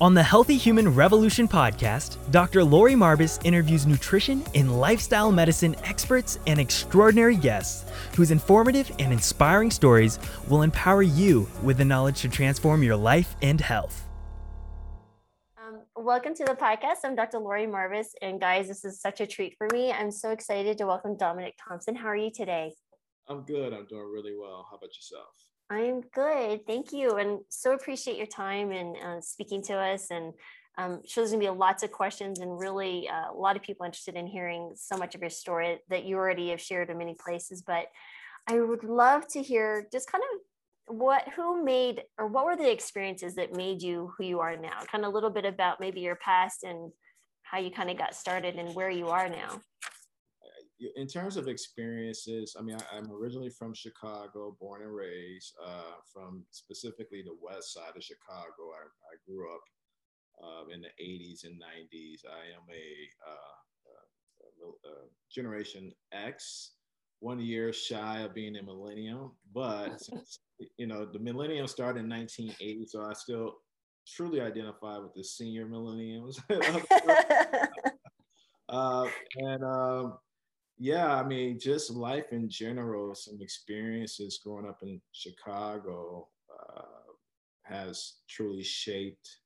On the Healthy Human Revolution podcast, Dr. Lori Marbas interviews nutrition and lifestyle medicine experts and extraordinary guests whose informative and inspiring stories will empower you with the knowledge to transform your life and health. Um, welcome to the podcast. I'm Dr. Lori Marbas, and guys, this is such a treat for me. I'm so excited to welcome Dominic Thompson. How are you today? I'm good. I'm doing really well. How about yourself? I'm good. Thank you. And so appreciate your time and uh, speaking to us. And I'm sure there's going to be lots of questions and really uh, a lot of people interested in hearing so much of your story that you already have shared in many places. But I would love to hear just kind of what, who made, or what were the experiences that made you who you are now? Kind of a little bit about maybe your past and how you kind of got started and where you are now in terms of experiences, I mean, I, am originally from Chicago, born and raised, uh, from specifically the west side of Chicago. I, I grew up uh, in the 80s and 90s. I am a, uh, Generation X, one year shy of being a millennial, but you know, the millennium started in 1980, so I still truly identify with the senior millennials. uh, and um, yeah, I mean, just life in general, some experiences growing up in Chicago uh, has truly shaped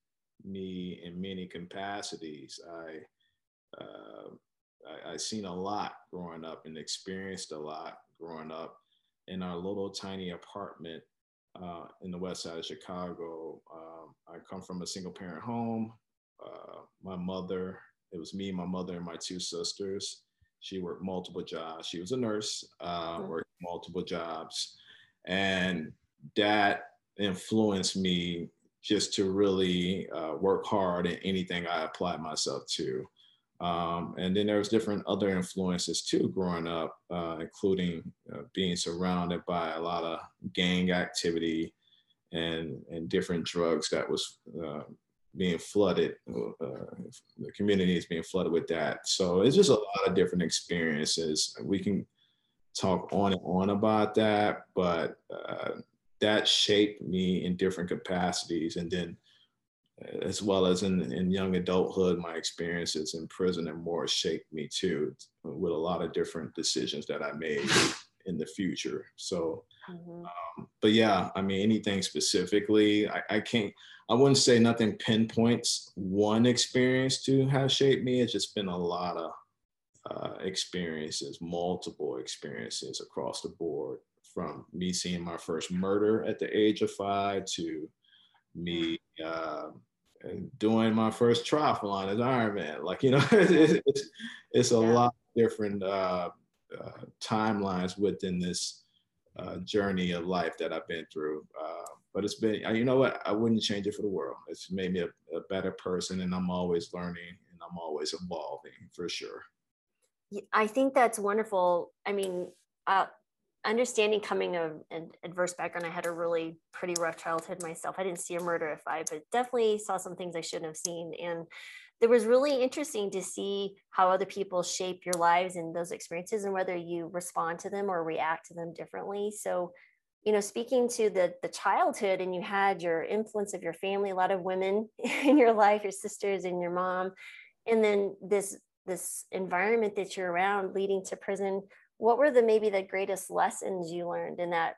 me in many capacities. I, uh, I, I seen a lot growing up and experienced a lot growing up in our little tiny apartment uh, in the west side of Chicago. Um, I come from a single parent home. Uh, my mother, it was me, my mother, and my two sisters. She worked multiple jobs. She was a nurse, uh, worked multiple jobs. And that influenced me just to really uh, work hard in anything I applied myself to. Um, and then there was different other influences too growing up, uh, including uh, being surrounded by a lot of gang activity and, and different drugs that was uh, being flooded, uh, the community is being flooded with that. So it's just a lot of different experiences. We can talk on and on about that, but uh, that shaped me in different capacities. And then, uh, as well as in, in young adulthood, my experiences in prison and more shaped me too, with a lot of different decisions that I made in the future. So, mm-hmm. um, but yeah, I mean, anything specifically, I, I can't, I wouldn't say nothing pinpoints one experience to have shaped me. It's just been a lot of uh, experiences, multiple experiences across the board, from me seeing my first murder at the age of five to me uh, doing my first triathlon as Ironman. Like, you know, it's, it's a yeah. lot different uh, uh, timelines within this uh, journey of life that I've been through. Uh, but it's been, you know what? I wouldn't change it for the world. It's made me a, a better person, and I'm always learning and I'm always evolving for sure. I think that's wonderful. I mean, uh, understanding coming of an adverse background, I had a really pretty rough childhood myself. I didn't see a murder if I, but definitely saw some things I shouldn't have seen. And it was really interesting to see how other people shape your lives and those experiences and whether you respond to them or react to them differently. So you know speaking to the the childhood and you had your influence of your family a lot of women in your life your sisters and your mom and then this this environment that you're around leading to prison what were the maybe the greatest lessons you learned in that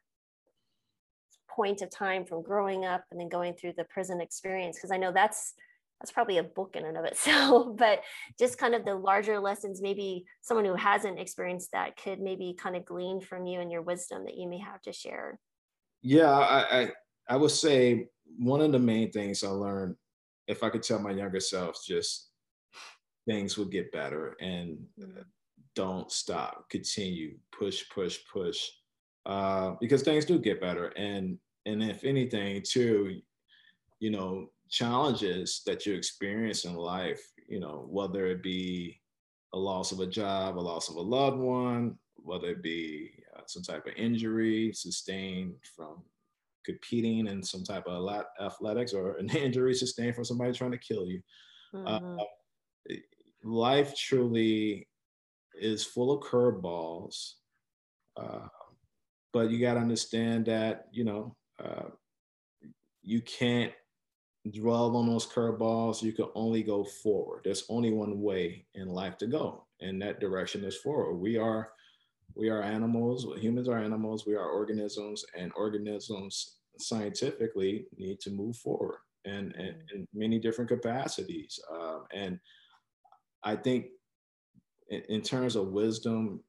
point of time from growing up and then going through the prison experience because i know that's that's probably a book in and of itself but just kind of the larger lessons maybe someone who hasn't experienced that could maybe kind of glean from you and your wisdom that you may have to share yeah i i, I would say one of the main things i learned if i could tell my younger self just things will get better and mm-hmm. don't stop continue push push push uh, because things do get better and and if anything too you know challenges that you experience in life, you know, whether it be a loss of a job, a loss of a loved one, whether it be uh, some type of injury sustained from competing in some type of athletics or an injury sustained from somebody trying to kill you. Mm-hmm. Uh, life truly is full of curveballs, uh, but you got to understand that, you know, uh, you can't dwell on those curveballs, you can only go forward. There's only one way in life to go, and that direction is forward. We are we are animals. Humans are animals. We are organisms, and organisms scientifically need to move forward and, and mm. in many different capacities. Uh, and I think in, in terms of wisdom,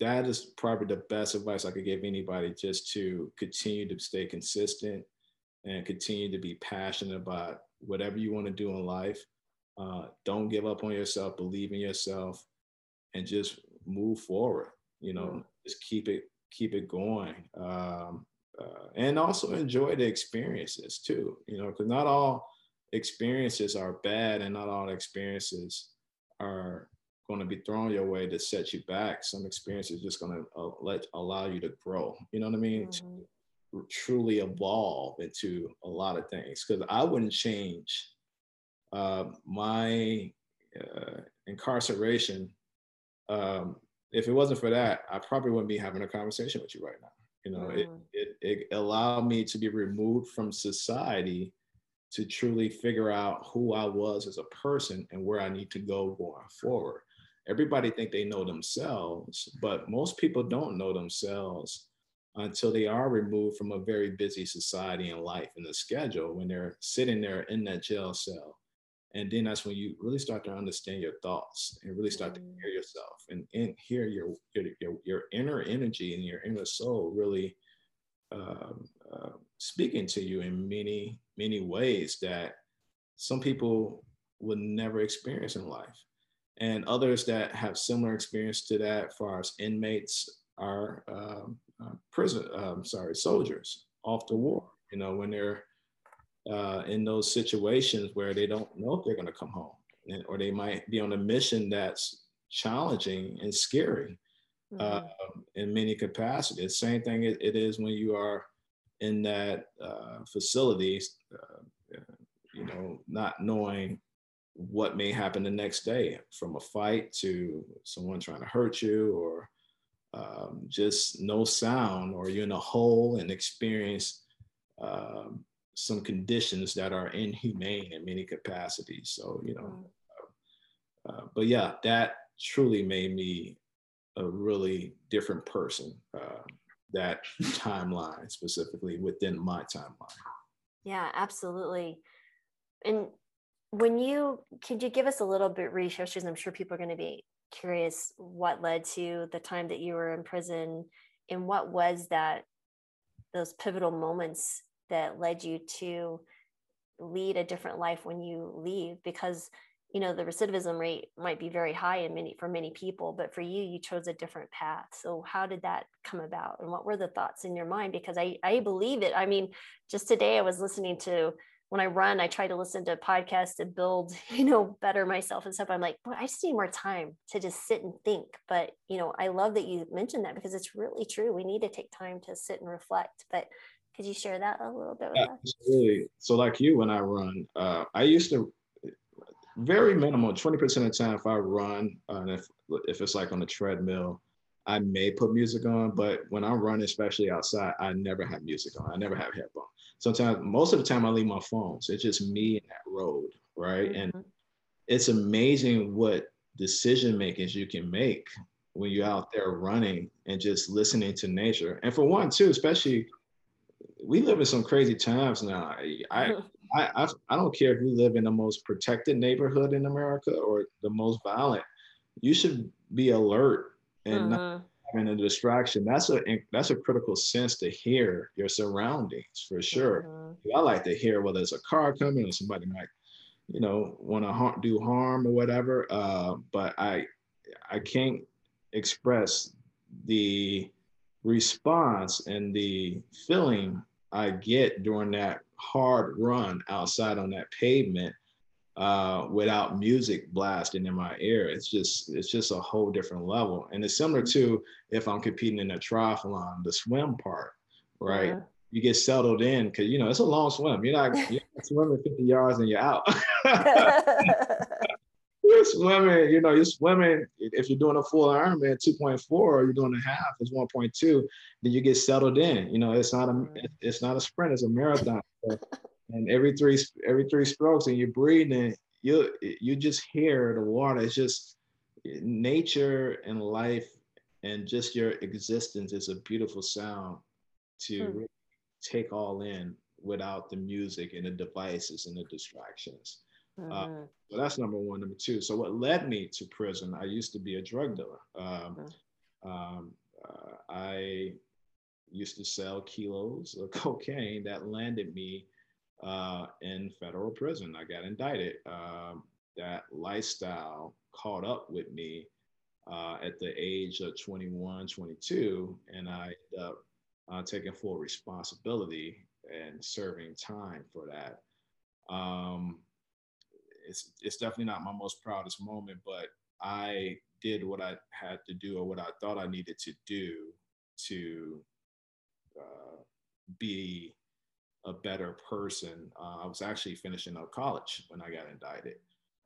that is probably the best advice I could give anybody just to continue to stay consistent and continue to be passionate about whatever you want to do in life. Uh, don't give up on yourself, believe in yourself, and just move forward. You know, mm. just keep it keep it going, um, uh, and also enjoy the experiences too. You know, because not all experiences are bad, and not all experiences are going to be thrown your way to set you back. Some experiences just going to uh, let allow you to grow. You know what I mean? Mm-hmm truly evolve into a lot of things because I wouldn't change uh, my uh, incarceration. Um, if it wasn't for that, I probably wouldn't be having a conversation with you right now. You know, mm. it, it, it allowed me to be removed from society to truly figure out who I was as a person and where I need to go going forward. Everybody think they know themselves, but most people don't know themselves until they are removed from a very busy society and life and the schedule when they're sitting there in that jail cell. And then that's when you really start to understand your thoughts and really start to mm. hear yourself and, and hear your, your, your inner energy and your inner soul really um, uh, speaking to you in many, many ways that some people would never experience in life. And others that have similar experience to that, as far as inmates are um, uh, prison, um, sorry, soldiers off the war. You know, when they're uh, in those situations where they don't know if they're going to come home, and, or they might be on a mission that's challenging and scary mm-hmm. uh, in many capacities. Same thing it, it is when you are in that uh, facility, uh, you know, not knowing what may happen the next day from a fight to someone trying to hurt you or um, just no sound or you're in a hole and experience um, some conditions that are inhumane in many capacities. So, you know, uh, uh, but yeah, that truly made me a really different person, uh, that timeline specifically within my timeline. Yeah, absolutely. And when you, could you give us a little bit research? I'm sure people are going to be curious what led to the time that you were in prison and what was that those pivotal moments that led you to lead a different life when you leave? Because you know the recidivism rate might be very high in many for many people but for you you chose a different path. So how did that come about and what were the thoughts in your mind? Because i i believe it. I mean just today i was listening to when I run, I try to listen to podcasts to build, you know, better myself and stuff. I'm like, well, I just need more time to just sit and think. But, you know, I love that you mentioned that because it's really true. We need to take time to sit and reflect. But could you share that a little bit with yeah, us? Absolutely. So, like you, when I run, uh, I used to very minimal, 20% of the time, if I run, uh, and if, if it's like on the treadmill, I may put music on, but when I'm running, especially outside, I never have music on. I never have headphones sometimes most of the time I leave my phone. So it's just me and that road, right? Mm-hmm. And it's amazing what decision makings you can make when you're out there running and just listening to nature. And for one, too, especially we live in some crazy times now. I I, I, I don't care if you live in the most protected neighborhood in America or the most violent. You should be alert and not mm-hmm a distraction that's a that's a critical sense to hear your surroundings for sure mm-hmm. i like to hear whether it's a car coming or somebody might you know want to ha- do harm or whatever uh, but i i can't express the response and the feeling i get during that hard run outside on that pavement uh, without music blasting in my ear. It's just it's just a whole different level. And it's similar to if I'm competing in a triathlon, the swim part, right? Yeah. You get settled in because you know it's a long swim. You're not, you're not swimming 50 yards and you're out. you're swimming, you know, you're swimming. If you're doing a full Ironman 2.4 or you're doing a half, it's 1.2. Then you get settled in. You know, it's not a it's not a sprint, it's a marathon. So and every three every three strokes, and you're breathing, you you just hear the water. It's just nature and life and just your existence is a beautiful sound to hmm. take all in without the music and the devices and the distractions. Uh. Uh, so that's number one. Number two. So what led me to prison? I used to be a drug dealer. Um, mm-hmm. um, uh, I used to sell kilos of cocaine that landed me uh, in federal prison. I got indicted. Um, that lifestyle caught up with me uh, at the age of 21, 22, and I ended up uh, taking full responsibility and serving time for that. Um, it's, it's definitely not my most proudest moment, but I did what I had to do or what I thought I needed to do to uh, be a better person. Uh, I was actually finishing up college when I got indicted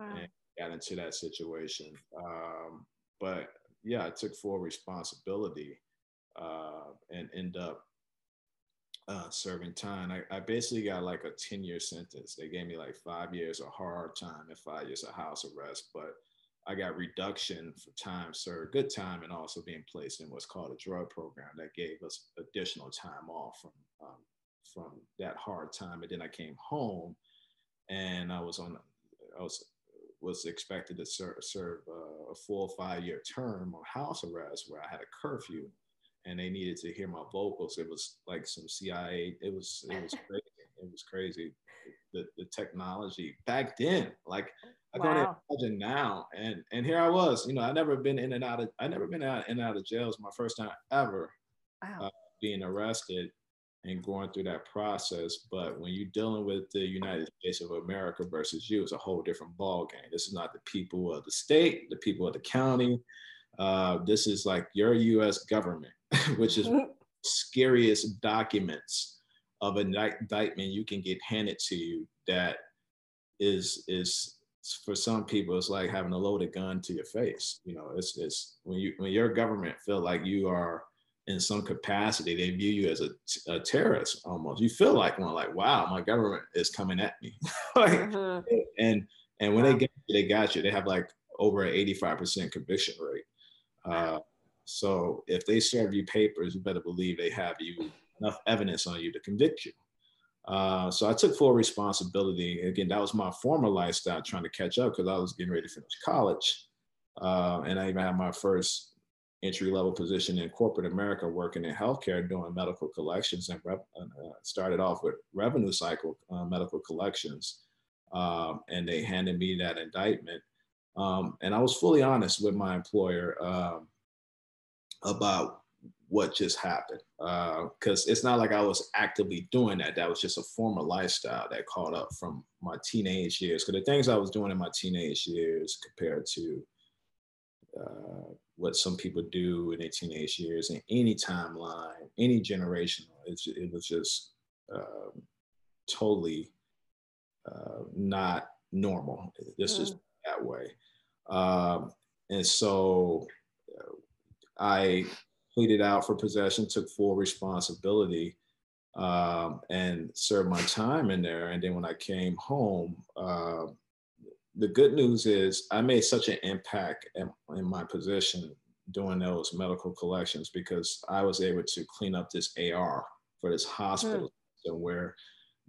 wow. and got into that situation. Um, but yeah, I took full responsibility uh, and end up uh, serving time. I, I, basically got like a 10 year sentence. They gave me like five years of hard time and five years of house arrest, but I got reduction for time served, good time, and also being placed in what's called a drug program that gave us additional time off from um, from that hard time. And then I came home, and I was on, I was was expected to serve, serve a full five year term on house arrest where I had a curfew and they needed to hear my vocals. It was like some CIA. It was it was crazy. It was crazy. The the technology back then, like I wow. can't imagine now. And and here I was. You know, I never been in and out of. I never been out in and out of jail. It's my first time ever wow. uh, being arrested and going through that process. But when you're dealing with the United States of America versus you, it's a whole different ball game. This is not the people of the state, the people of the county. Uh, this is like your U.S. government, which is scariest documents of an indictment you can get handed to you. That is is for some people it's like having a loaded gun to your face. You know, it's it's when you when your government feel like you are in some capacity, they view you as a, a terrorist almost. You feel like one, like, wow, my government is coming at me. like, mm-hmm. And and when wow. they get you, they got you. They have like over an 85% conviction rate. Uh, so if they serve you papers, you better believe they have you enough evidence on you to convict you. Uh, so I took full responsibility. Again, that was my former lifestyle, trying to catch up because I was getting ready to finish college. Uh, and I even had my first entry level position in corporate America, working in healthcare, doing medical collections, and uh, started off with revenue cycle uh, medical collections. Um, and they handed me that indictment. Um, and I was fully honest with my employer um, about what just happened. Because uh, it's not like I was actively doing that. That was just a former lifestyle that caught up from my teenage years. Because the things I was doing in my teenage years compared to uh, what some people do in their teenage years in any timeline, any generation. It's, it was just uh, totally uh, not normal. This mm. is that way. Um, and so uh, I pleaded out for possession, took full responsibility, um, and served my time in there. And then when I came home, uh, the good news is I made such an impact in, in, my position doing those medical collections because I was able to clean up this AR for this hospital mm. where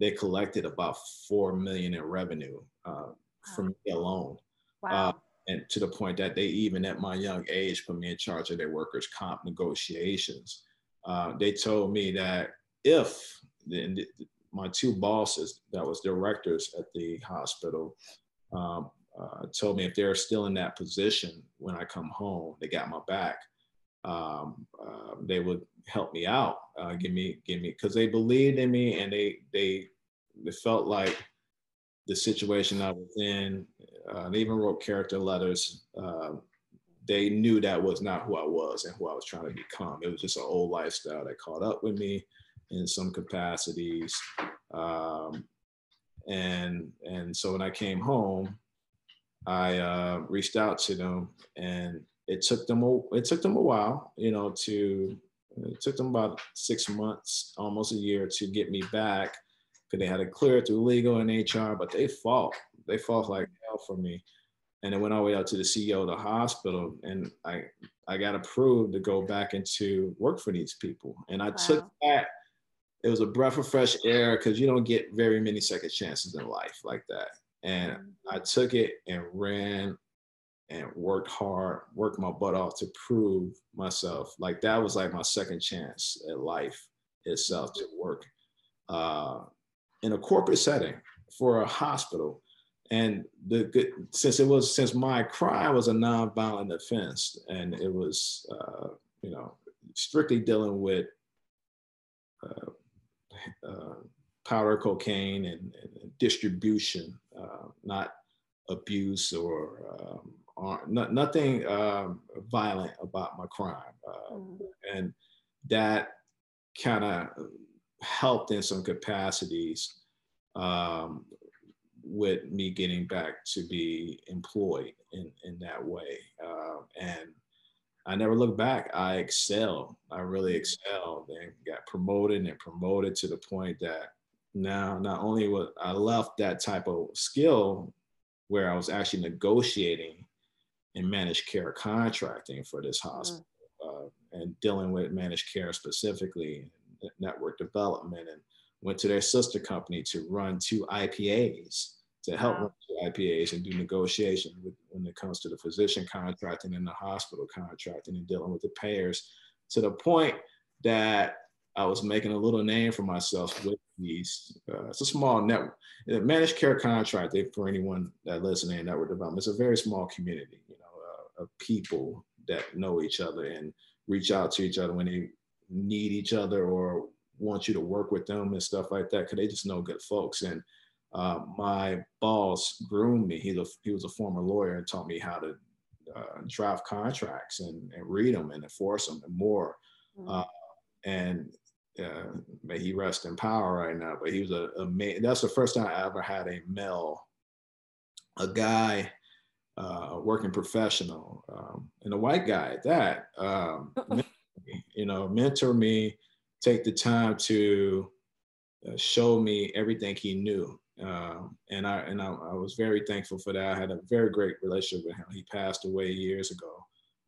they collected about four million in revenue uh, from me alone. Wow. Uh, and to the point that they even at my young age put me in charge of their workers' comp negotiations. Uh, they told me that if the, the, my two bosses that was directors at the hospital um, uh, told me if they're still in that position when I come home, they got my back. Um, uh, they would help me out, uh, give me, give me, because they believed in me and they they they felt like the situation I was in. Uh, they even wrote character letters. Um, they knew that was not who I was and who I was trying to become. It was just an old lifestyle that caught up with me in some capacities. Um, and and so when I came home, I uh, reached out to them, and it took them a, it took them a while, you know, to it took them about six months, almost a year, to get me back. because they had to clear it through legal and HR, but they fought. They fought like hell for me. And it went all the way out to the CEO of the hospital. And I I got approved to go back into work for these people. And I wow. took that. It was a breath of fresh air because you don't get very many second chances in life like that. And I mm-hmm. took it and ran and worked hard, worked my butt off to prove myself. Like that was like my second chance at life itself to work uh, in a corporate setting for a hospital. And the since it was since my crime was a nonviolent offense and it was uh, you know strictly dealing with uh, powder cocaine and, and distribution, uh, not abuse or um, or not, nothing um, violent about my crime, uh, mm. and that kind of helped in some capacities um, with me getting back to be employed in, in that way. Uh, and I never looked back. I excelled. I really mm. excelled and got promoted and promoted to the point that now not only was I left that type of skill where I was actually negotiating and managed care contracting for this mm. hospital mm. uh, and dealing with managed care specifically, network development, and went to their sister company to run two IPAs to help wow. IPAs and do negotiation with, when it comes to the physician contracting and the hospital contracting and dealing with the payers to the point that I was making a little name for myself with these. Uh, it's a small network. The Managed care contracting for anyone that listening in network development. It's a very small community, you know, uh, of people that know each other and reach out to each other when they need each other or want you to work with them and stuff like that because they just know good folks. And uh, my boss groomed me. He's a, he was a former lawyer and taught me how to uh, draft contracts and, and, read them and enforce them and more. Mm-hmm. and uh, may he rest in power right now. But he was a, a that's the first time I ever had a male, a guy, uh, working professional, um, and a white guy at that. Um, you know, mentor me, take the time to uh, show me everything he knew. Um, and I and I, I, was very thankful for that. I had a very great relationship with him. He passed away years ago.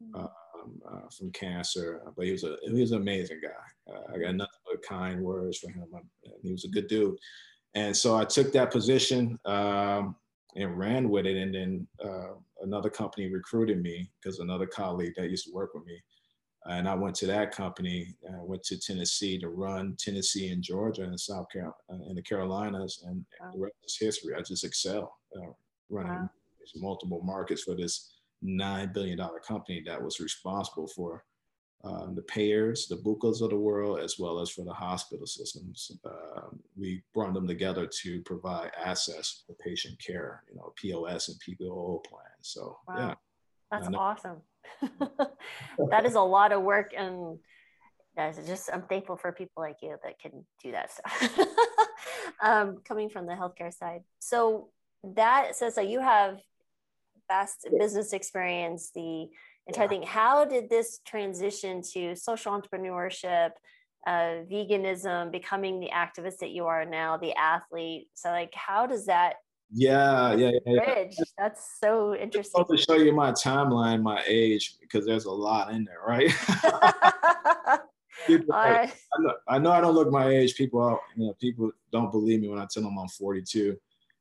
Mm. Uh, um, uh, from cancer, but he was a he was an amazing guy. Uh, I got nothing but kind words for him. he was a good dude, and so I took that position um, and ran with it. And then uh, another company recruited me because another colleague that used to work with me, and I went to that company. I went to Tennessee to run Tennessee and Georgia and South Carolina and the Carolinas, and wow. the rest is history. I just excel uh, running wow. multiple markets for this $9 billion company that was responsible for um, the payers, the bucas of the world, as well as for the hospital systems. Uh, we brought them together to provide access for patient care, you know, POS and PPO plans. So, wow. yeah. That's awesome. that is a lot of work. And guys, just, I'm thankful for people like you that can do that stuff. um, coming from the healthcare side. So, that says that you have vast business experience, the entire yeah. thing. How did this transition to social entrepreneurship, uh, veganism, becoming the activist that you are now, the athlete? So, like, how does that yeah, yeah, yeah, bridge? Yeah. That's so interesting. I'm to show you my timeline, my age, because there's a lot in there, right? people, I, know, I know I don't look my age. People, you know, people don't believe me when I tell them I'm 42.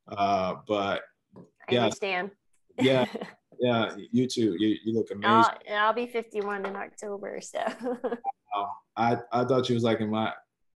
Uh, but I yeah, understand yeah, yeah, you too. You, you look amazing. I'll, I'll be 51 in October, so. I, I thought you was like in my,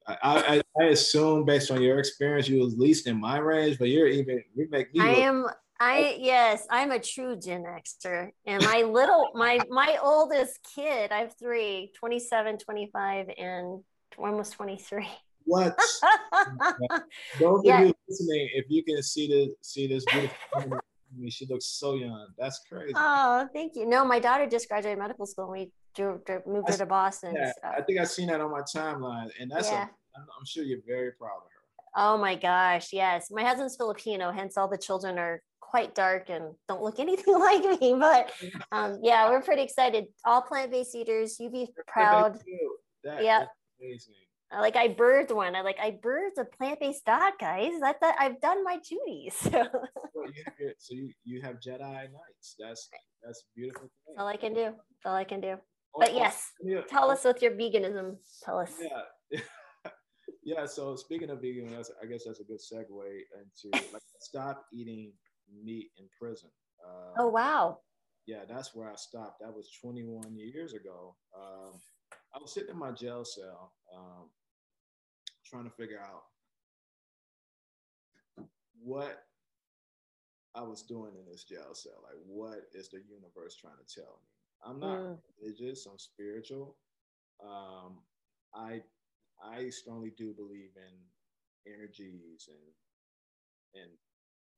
I, I, I assume based on your experience, you was least in my range, but you're even, you make me. I am, I, yes, I'm a true Gen Xer. And my little, my, my oldest kid, I have three, 27, 25, and almost 23. What? Those yeah. of you listening, if you can see this, see this beautiful I mean, she looks so young. That's crazy. Oh, thank you. No, my daughter just graduated medical school. And we drove, drove moved her to Boston. Yeah. I think I've seen that on my timeline, and that's yeah. a, I'm sure you're very proud of her. Oh my gosh, yes. My husband's Filipino, hence all the children are quite dark and don't look anything like me. But um, yeah, we're pretty excited. All plant-based eaters. You be proud. Yeah. Amazing. like I birthed one. I like I birthed a plant-based dog, guys. That that I've done my duties. So, well, you have so you, you have Jedi Knights. That's that's beautiful. Thing. All I can do. all I can do. Oh, but oh, yes, yeah. tell us with your veganism. Tell us. Yeah. yeah. So speaking of vegan, I guess that's a good segue into like stop eating meat in prison. Um, oh wow. Yeah, that's where I stopped. That was 21 years ago. Um, I was sitting in my jail cell, um, trying to figure out what I was doing in this jail cell. Like, what is the universe trying to tell me? I'm not mm. religious. I'm spiritual. Um, I I strongly do believe in energies and and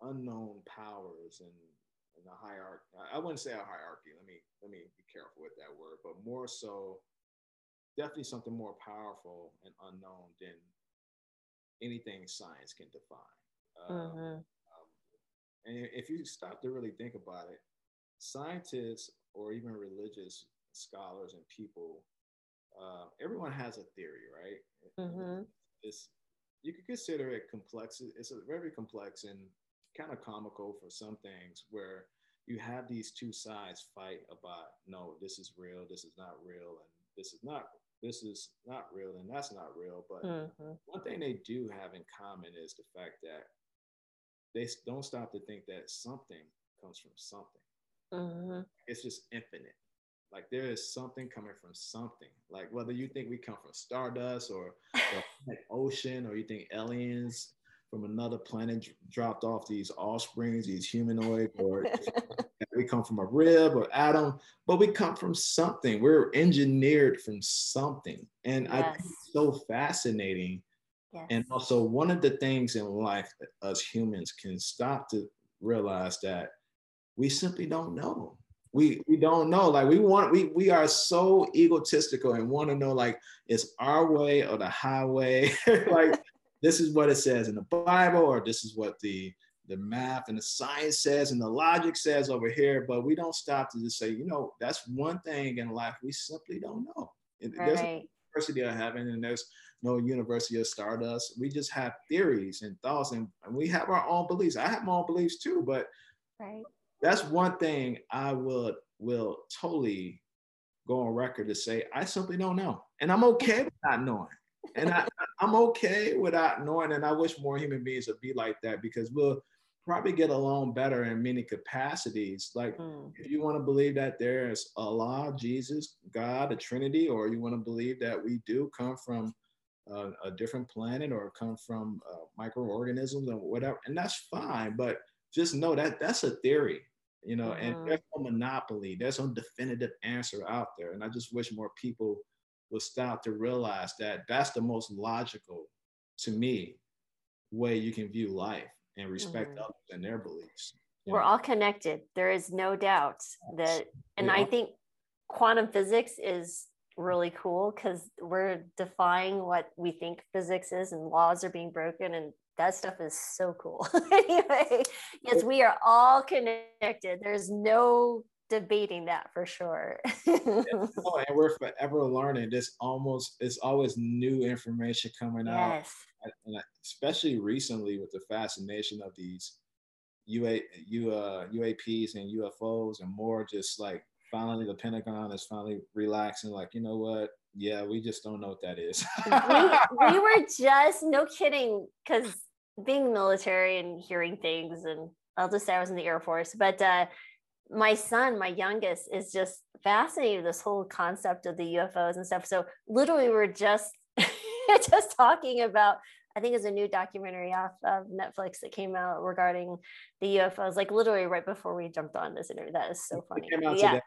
unknown powers and and a hierarchy. I wouldn't say a hierarchy. Let me let me be careful with that word, but more so, definitely something more powerful and unknown than anything science can define. Um, mm-hmm. um, and if you stop to really think about it, scientists or even religious scholars and people, uh, everyone has a theory, right? Mm-hmm. It's you could consider it complex. It's a very complex and kind of comical for some things where you have these two sides fight about no, this is real, this is not real, and this is not this is not real, and that's not real. But mm-hmm. one thing they do have in common is the fact that they don't stop to think that something comes from something. Mm-hmm. It's just infinite. Like there is something coming from something. Like whether you think we come from stardust or the ocean, or you think aliens from another planet dropped off these offsprings, these humanoid, or we come from a rib or atom, but we come from something. We're engineered from something. And yes. I think it's so fascinating. Yes. And also, one of the things in life that us humans can stop to realize that we simply don't know. We, we don't know. Like we want, we we are so egotistical and want to know like it's our way or the highway. like this is what it says in the Bible, or this is what the the math and the science says and the logic says over here, but we don't stop to just say, you know, that's one thing in life we simply don't know. Right. There's no university of heaven and there's no university of stardust. We just have theories and thoughts and, and we have our own beliefs. I have my own beliefs too, but right. That's one thing I would will totally go on record to say I simply don't know. And I'm okay with not knowing and I, I'm okay without knowing. And I wish more human beings would be like that because we'll probably get along better in many capacities. Like mm. if you want to believe that there is Allah, Jesus, God, a Trinity, or you want to believe that we do come from uh, a different planet or come from uh, microorganisms and whatever, and that's fine. But just know that that's a theory, you know, mm-hmm. and there's no monopoly, there's no definitive answer out there. And I just wish more people would start to realize that that's the most logical, to me, way you can view life and respect mm-hmm. others and their beliefs. We're know? all connected. There is no doubt that, and I think quantum physics is really cool because we're defying what we think physics is and laws are being broken and that stuff is so cool anyway yes we are all connected there's no debating that for sure. oh, and we're forever learning. This almost it's always new information coming yes. out, and especially recently with the fascination of these UA, U, uh, UAPs and UFOs, and more just like finally the Pentagon is finally relaxing. Like you know what? Yeah, we just don't know what that is. we, we were just no kidding because being military and hearing things and I'll just say I was in the Air Force, but uh, my son, my youngest, is just fascinated with this whole concept of the UFOs and stuff. So literally, we're just just talking about. I think it's a new documentary off of Netflix that came out regarding the UFOs. Like literally right before we jumped on this interview. That is so funny. Yeah. Today.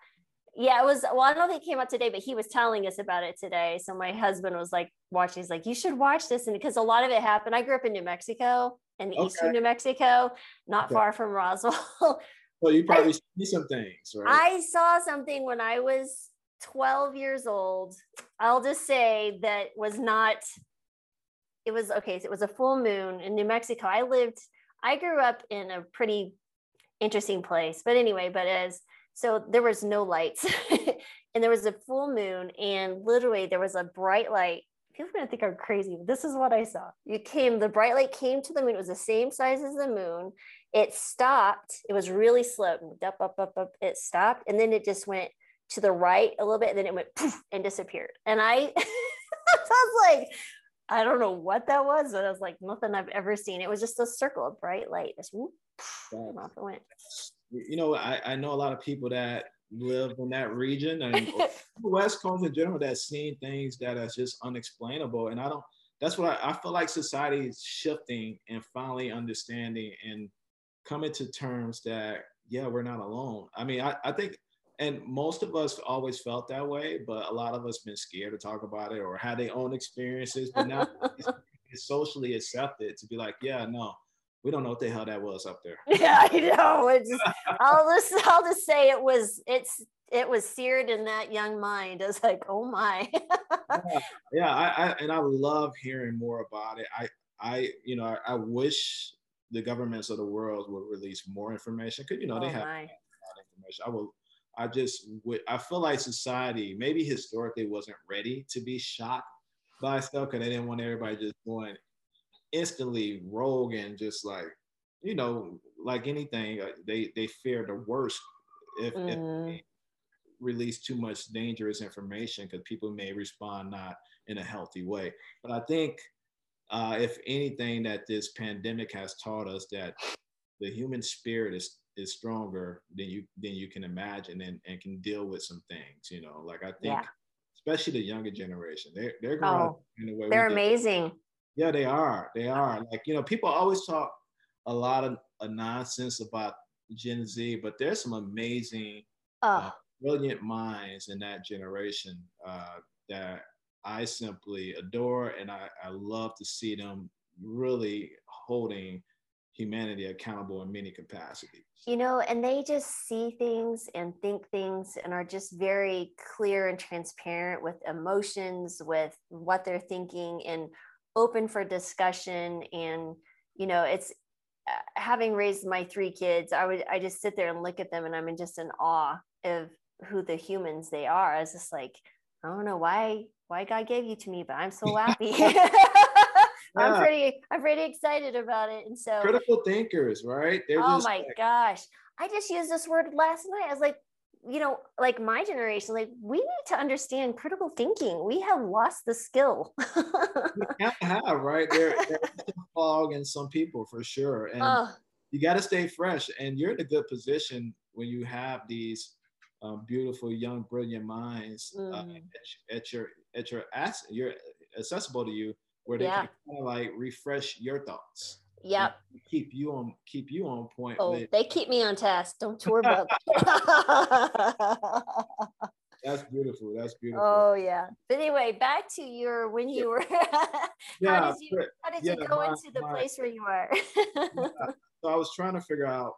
Yeah, it was. Well, I don't think it came out today, but he was telling us about it today. So my husband was like watching. He's like, "You should watch this," and because a lot of it happened. I grew up in New Mexico, in okay. eastern New Mexico, not okay. far from Roswell. Well, you probably I, see some things, right? I saw something when I was 12 years old. I'll just say that was not, it was okay. So it was a full moon in New Mexico. I lived, I grew up in a pretty interesting place. But anyway, but as, so there was no lights and there was a full moon and literally there was a bright light people are gonna think I'm crazy, this is what I saw. You came, the bright light came to the moon. It was the same size as the moon. It stopped. It was really slow. Up, up, up, up. It stopped, and then it just went to the right a little bit, and then it went poof and disappeared. And I, I was like, I don't know what that was, but I was like, nothing I've ever seen. It was just a circle of bright light. Just whoop, off it went. You know, I, I know a lot of people that live in that region and the West Coast in general that's seen things that are just unexplainable. And I don't, that's what I, I feel like society is shifting and finally understanding and coming to terms that, yeah, we're not alone. I mean, I, I think and most of us always felt that way, but a lot of us been scared to talk about it or had their own experiences. But now it's, it's, socially accepted to be like, yeah, no, we don't know what the hell that was up there. Yeah, I know. It's, I'll just I'll just say it was it's it was seared in that young mind. It's like, oh my. yeah, yeah I, I, and I love hearing more about it. I I you know I, I wish the governments of the world would release more information because you know oh they have information. I will I just I feel like society maybe historically wasn't ready to be shocked by stuff because they didn't want everybody just going instantly rogue and just like you know like anything uh, they they fear the worst if, mm. if they release too much dangerous information because people may respond not in a healthy way. But I think uh, if anything that this pandemic has taught us that the human spirit is is stronger than you than you can imagine and, and can deal with some things you know like i think yeah. especially the younger generation they're they're going oh, in the way they're amazing yeah they are they are like you know people always talk a lot of a nonsense about gen z but there's some amazing uh, brilliant minds in that generation uh, that i simply adore and I, I love to see them really holding humanity accountable in many capacities. You know, and they just see things and think things and are just very clear and transparent with emotions, with what they're thinking, and open for discussion. And, you know, it's uh, having raised my three kids, I would, I just sit there and look at them and I'm in just in awe of who the humans they are. I was just like, I don't know why, why God gave you to me, but I'm so happy. I'm pretty I'm pretty excited about it. And so critical thinkers, right? They're oh my like, gosh. I just used this word last night. I was like, you know, like my generation, like we need to understand critical thinking. We have lost the skill. we have, right? There, there's fog in some people for sure. And oh. you got to stay fresh. And you're in a good position when you have these um, beautiful, young, brilliant minds uh, mm. uh, at, at, your at your ass, you're accessible to you where they yeah. can kind of like refresh your thoughts. Yep. Keep you on keep you on point. Oh, with- they keep me on task. Don't worry about That's beautiful. That's beautiful. Oh yeah. But anyway, back to your when you were yeah, how did you how did yeah, you go my, into the my, place where you are? So I was trying to figure out,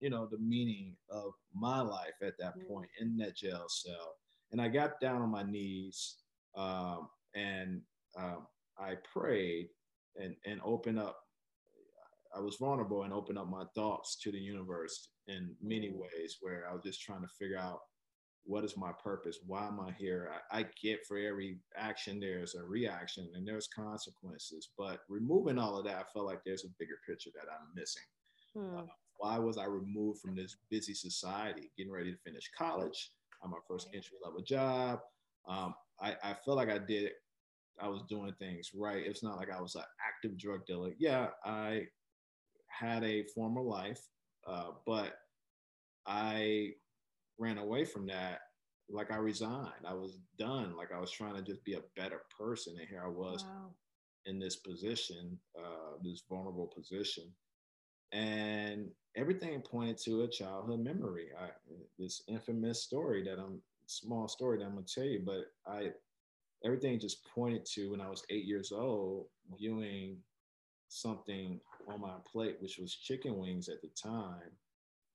you know, the meaning of my life at that mm. point in that jail cell. And I got down on my knees um, and um, I prayed and, and opened up. I was vulnerable and opened up my thoughts to the universe in many mm. ways where I was just trying to figure out what is my purpose? Why am I here? I, I get for every action, there's a reaction and there's consequences. But removing all of that, I felt like there's a bigger picture that I'm missing. Hmm. Uh, why was I removed from this busy society, getting ready to finish college? I'm my first entry level job. Um, I, I feel like I did I was doing things right. It's not like I was an active drug dealer. Yeah, I had a former life, uh, but I ran away from that. Like I resigned. I was done. Like I was trying to just be a better person, and here I was wow. in this position, uh, this vulnerable position, and everything pointed to a childhood memory. I, this infamous story that I'm small story that I'm gonna tell you, but I everything just pointed to when I was eight years old, viewing something on my plate, which was chicken wings at the time.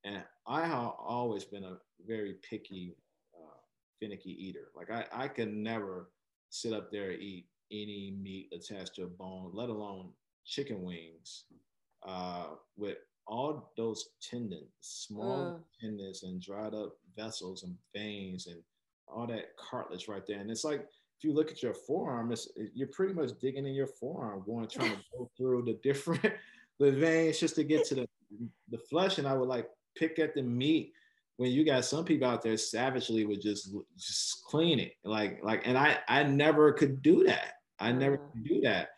And I have always been a very picky, uh, finicky eater. Like I, I could never sit up there and eat any meat attached to a bone, let alone chicken wings, uh, with all those tendons, small mm. tendons and dried up vessels and veins and all that cartilage right there. And it's like if you look at your forearm, it's, you're pretty much digging in your forearm, going trying to go through the different the veins just to get to the the flesh. And I would like pick at the meat when you got some people out there savagely would just just clean it like like and I I never could do that. I never mm. could do that.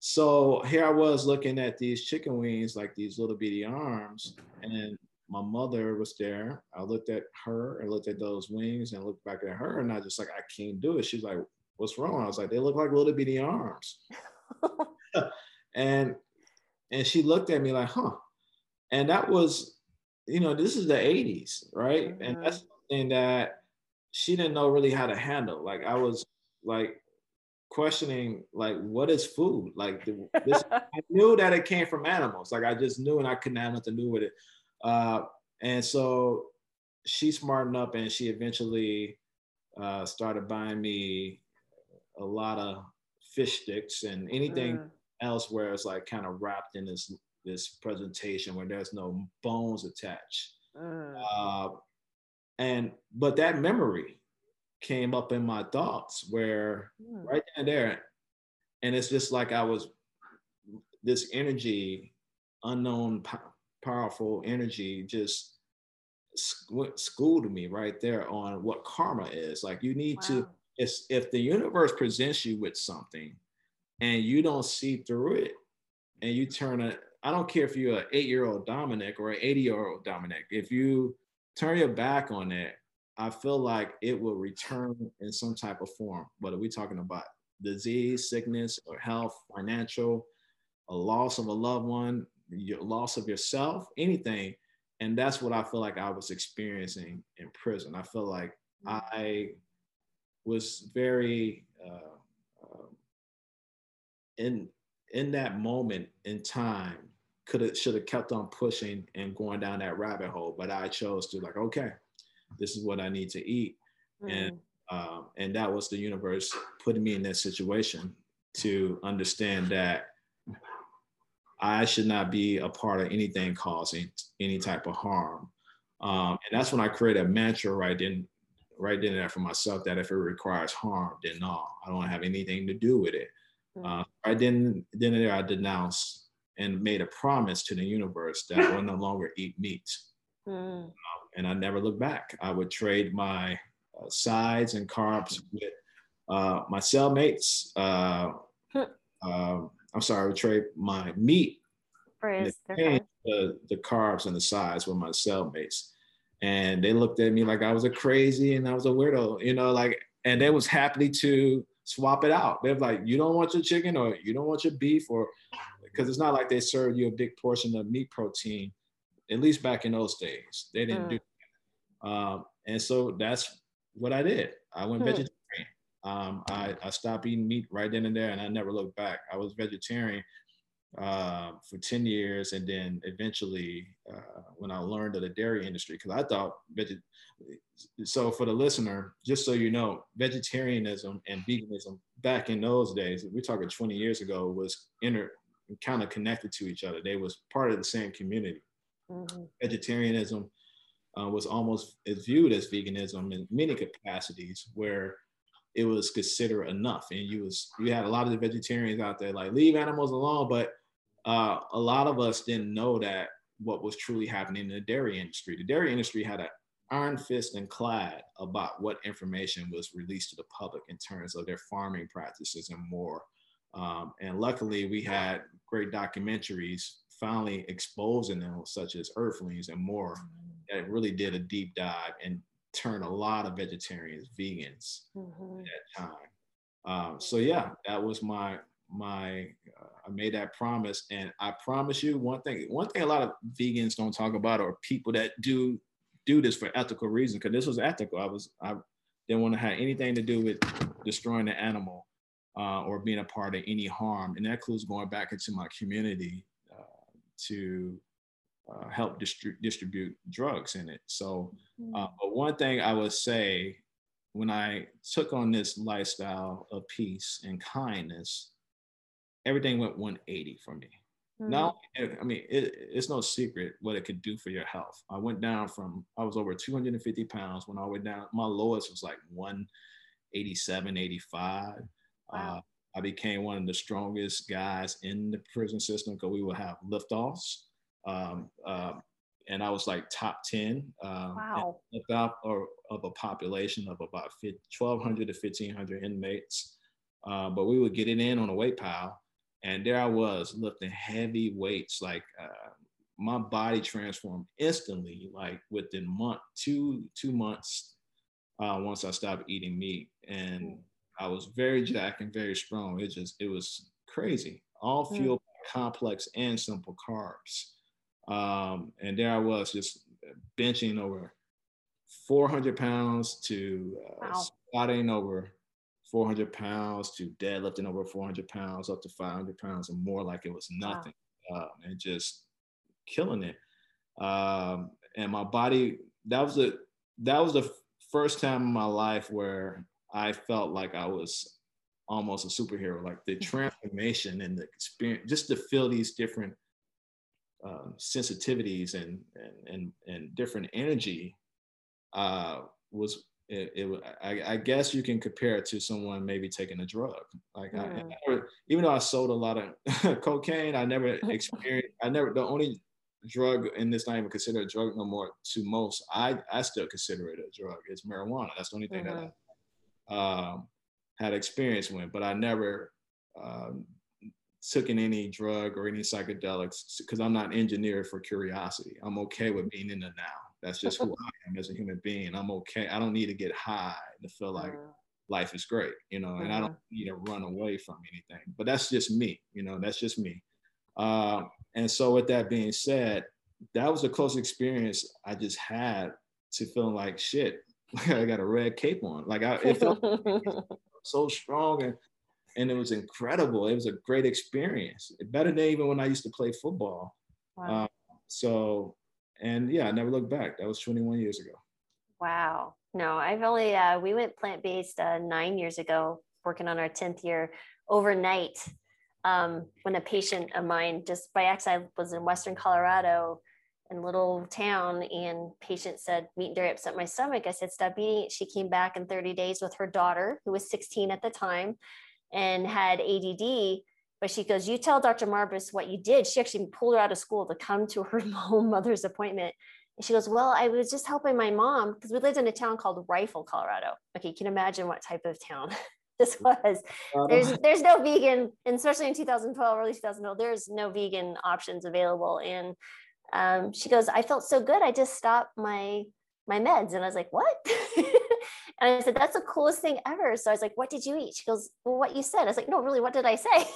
So here I was looking at these chicken wings, like these little bitty arms, and my mother was there. I looked at her and looked at those wings and looked back at her, and I just like, I can't do it. She's like, What's wrong? I was like, They look like little bitty arms. and and she looked at me like, Huh. And that was, you know, this is the 80s, right? Mm-hmm. And that's something that she didn't know really how to handle. Like I was like questioning like what is food like the, this i knew that it came from animals like i just knew and i couldn't have nothing to do with it uh, and so she smartened up and she eventually uh, started buying me a lot of fish sticks and anything mm. Else where it's like kind of wrapped in this this presentation where there's no bones attached. Mm. Uh, and but that memory came up in my thoughts where mm. right there, and it's just like I was this energy, unknown powerful energy just schooled me right there on what karma is. Like you need wow. to, if, if the universe presents you with something and you don't see through it and you turn a I don't care if you're an eight year old Dominic or an 80 year old Dominic, if you turn your back on it, I feel like it will return in some type of form. What are we talking about? Disease, sickness, or health, financial, a loss of a loved one, your loss of yourself, anything. And that's what I feel like I was experiencing in prison. I feel like mm. I was very uh, in in that moment in time could have should have kept on pushing and going down that rabbit hole, but I chose to like, okay, this is what I need to eat, mm. and um, and that was the universe putting me in that situation to understand that I should not be a part of anything causing any type of harm. Um, and that's when I created a mantra right then, right then and there for myself that if it requires harm, then no, I don't have anything to do with it. Mm. Uh, right then, then and there, I denounced and made a promise to the universe that I will no longer eat meat. Mm. Um, and I never looked back. I would trade my uh, sides and carbs with uh, my cellmates. Uh, um, I'm sorry, I would trade my meat, the, the, the carbs and the sides with my cellmates. And they looked at me like I was a crazy and I was a weirdo, you know, like, and they was happy to swap it out. They're like, you don't want your chicken or you don't want your beef or, because it's not like they serve you a big portion of meat protein, at least back in those days. They didn't mm. do that. Um, and so that's what I did. I went mm. vegetarian. Um, I, I stopped eating meat right then and there, and I never looked back. I was vegetarian uh, for 10 years, and then eventually, uh, when I learned of the dairy industry, because I thought, veget- so for the listener, just so you know, vegetarianism and veganism back in those days, we're talking 20 years ago, was inter kind of connected to each other. They was part of the same community. Mm-hmm. Vegetarianism uh, was almost as viewed as veganism in many capacities, where it was considered enough. And you was you had a lot of the vegetarians out there like leave animals alone, but uh, a lot of us didn't know that what was truly happening in the dairy industry. The dairy industry had an iron fist and clad about what information was released to the public in terms of their farming practices and more. Um, and luckily, we had great documentaries finally exposing them, such as Earthlings and more, that really did a deep dive and turned a lot of vegetarians vegans mm-hmm. at that time. Um, so yeah, that was my my. Uh, I made that promise, and I promise you one thing. One thing a lot of vegans don't talk about, or people that do do this for ethical reasons, because this was ethical. I was I didn't want to have anything to do with destroying the animal uh, or being a part of any harm, and that includes going back into my community uh, to uh, help distri- distribute drugs in it. So, uh, mm. but one thing I would say when I took on this lifestyle of peace and kindness, everything went 180 for me. Mm. Now, I mean, it, it's no secret what it could do for your health. I went down from, I was over 250 pounds when I went down, my lowest was like 187, 85. Wow. Uh, I became one of the strongest guys in the prison system because we would have liftoffs. Um, uh, and I was like top 10 um, wow. about, or, of a population of about 1,200 to 1,500 inmates. Uh, but we would get it in on a weight pile. And there I was lifting heavy weights. Like uh, my body transformed instantly, like within month, two, two months, uh, once I stopped eating meat. And mm. I was very jacked and very strong. It just, it was crazy. All mm. fueled mm. complex and simple carbs. Um, and there I was just benching over 400 pounds to uh, wow. squatting over 400 pounds to deadlifting over 400 pounds up to 500 pounds and more like it was nothing. Wow. uh, and just killing it. Um, and my body that was the that was the first time in my life where i felt like i was almost a superhero. Like the transformation and the experience just to feel these different um, sensitivities and, and, and and different energy uh, was it, it I, I, guess you can compare it to someone maybe taking a drug. Like mm. I, I never, even though I sold a lot of cocaine, I never experienced. I never the only drug and this not even considered a drug no more to most. I I still consider it a drug. It's marijuana. That's the only thing mm-hmm. that I um, had experience with, but I never um, took in any drug or any psychedelics because I'm not engineered for curiosity. I'm okay with being in the now. That's just who I am as a human being. I'm okay. I don't need to get high to feel like mm. life is great, you know, and I don't mm-hmm. need to run away from anything. But that's just me, you know, that's just me. Uh, and so, with that being said, that was the close experience I just had to feeling like shit. I got a red cape on. Like I, it felt so strong and and it was incredible. It was a great experience, better than even when I used to play football. Wow. Uh, so, and yeah, I never looked back. That was 21 years ago. Wow. No, I've only, uh, we went plant based uh, nine years ago, working on our 10th year overnight. Um, when a patient of mine, just by accident, was in Western Colorado in little town and patient said meat and dairy upset my stomach i said stop eating it she came back in 30 days with her daughter who was 16 at the time and had ADD. But she goes, You tell Dr. Marbas what you did. She actually pulled her out of school to come to her mother's appointment. And she goes, Well, I was just helping my mom because we lived in a town called Rifle, Colorado. Okay, you can imagine what type of town this was. There's there's no vegan, and especially in 2012, early 2012, there's no vegan options available. And um, she goes, I felt so good. I just stopped my my meds. And I was like, What? And I said, that's the coolest thing ever. So I was like, what did you eat? She goes, well, what you said. I was like, no, really, what did I say?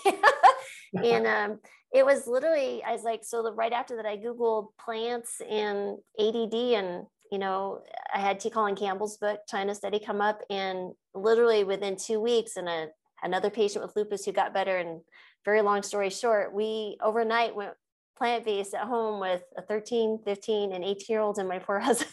and um, it was literally, I was like, so the, right after that, I Googled plants and ADD and, you know, I had T. Colin Campbell's book, China Study come up and literally within two weeks and a, another patient with lupus who got better and very long story short, we overnight went plant-based at home with a 13, 15 and 18 year olds and my poor husband.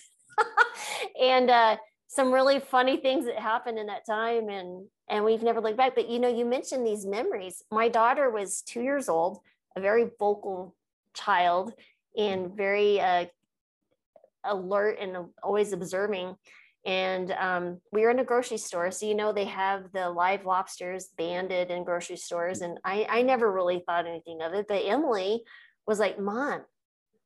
and uh, some really funny things that happened in that time and and we've never looked back. But you know you mentioned these memories. My daughter was two years old a very vocal child and very uh, alert and always observing. And um, we were in a grocery store so you know they have the live lobsters banded in grocery stores and I, I never really thought anything of it but emily was like mom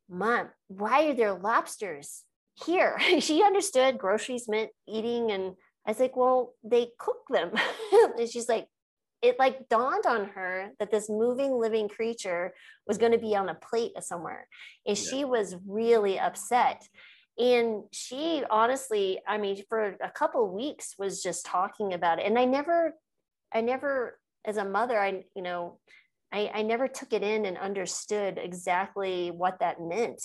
mom why are there lobsters here she understood groceries meant eating and i was like well they cook them. And she's like it like dawned on her that this moving living creature was going to be on a plate somewhere and yeah. she was really upset. And she honestly i mean for a couple of weeks was just talking about it and i never i never as a mother i you know I, I never took it in and understood exactly what that meant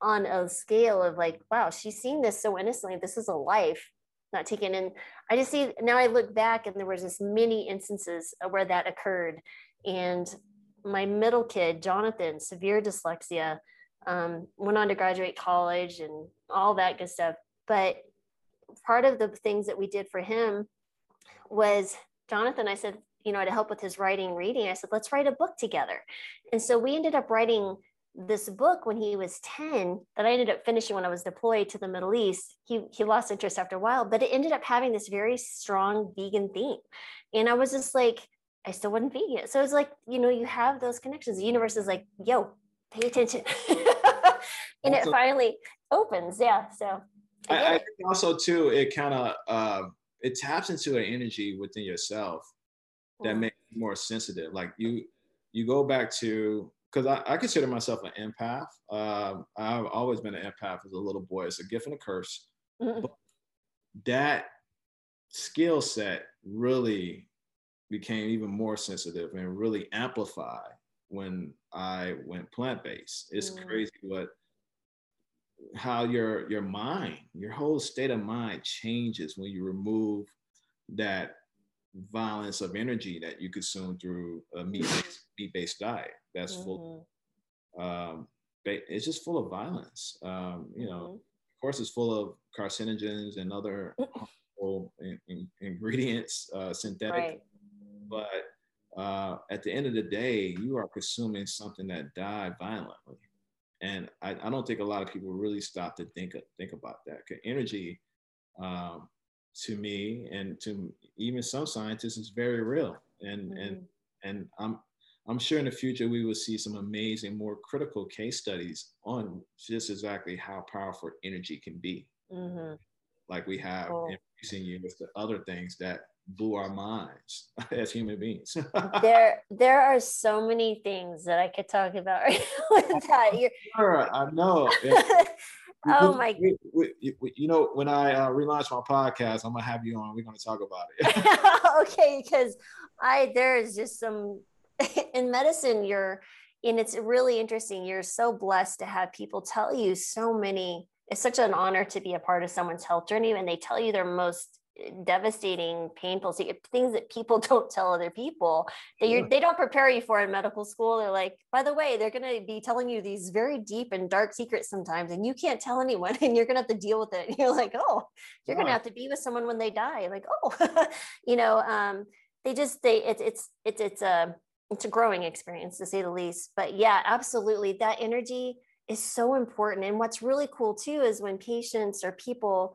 on a scale of like, wow, she's seeing this so innocently. This is a life not taken. And I just see now I look back and there was just many instances where that occurred. And my middle kid, Jonathan, severe dyslexia, um, went on to graduate college and all that good stuff. But part of the things that we did for him was Jonathan, I said, you know, to help with his writing, reading, I said, let's write a book together. And so we ended up writing this book when he was 10 that I ended up finishing when I was deployed to the Middle East. He he lost interest after a while, but it ended up having this very strong vegan theme. And I was just like, I still wasn't vegan. So it's like, you know, you have those connections. The universe is like, yo, pay attention. and also, it finally opens. Yeah. So I, I, I think also too, it kind of uh, it taps into an energy within yourself that mm. makes you more sensitive. Like you you go back to because I, I, consider myself an empath. Um, I've always been an empath as a little boy. It's a gift and a curse. But that skill set really became even more sensitive and really amplified when I went plant based. It's mm. crazy what how your your mind, your whole state of mind changes when you remove that violence of energy that you consume through a meat-based, meat-based diet that's mm-hmm. full um, it's just full of violence um, you know mm-hmm. of course it's full of carcinogens and other in, in, ingredients uh, synthetic right. but uh, at the end of the day you are consuming something that died violently and I, I don't think a lot of people really stop to think think about that energy um, to me and to even some scientists is very real. And mm-hmm. and and i'm i'm sure in the future we will see some amazing more critical case studies on just exactly how powerful energy can be. Mm-hmm. like we have in recent years the other things that blew our minds as human beings. There there are so many things that i could talk about right with that You're... sure, i know oh my we, we, we, you know when i uh, relaunch my podcast i'm gonna have you on. We're gonna talk about it. Okay because i there is just some in medicine you're and it's really interesting you're so blessed to have people tell you so many it's such an honor to be a part of someone's health journey and they tell you their most devastating, painful things that people don't tell other people that you they don't prepare you for in medical school. They're like, by the way, they're going to be telling you these very deep and dark secrets sometimes, and you can't tell anyone, and you're going to have to deal with it. And you're like, oh, you're going to have to be with someone when they die. Like, oh, you know, um, they just they it's it's it's it's a it's a growing experience to say the least. But yeah, absolutely, that energy is so important. And what's really cool too is when patients or people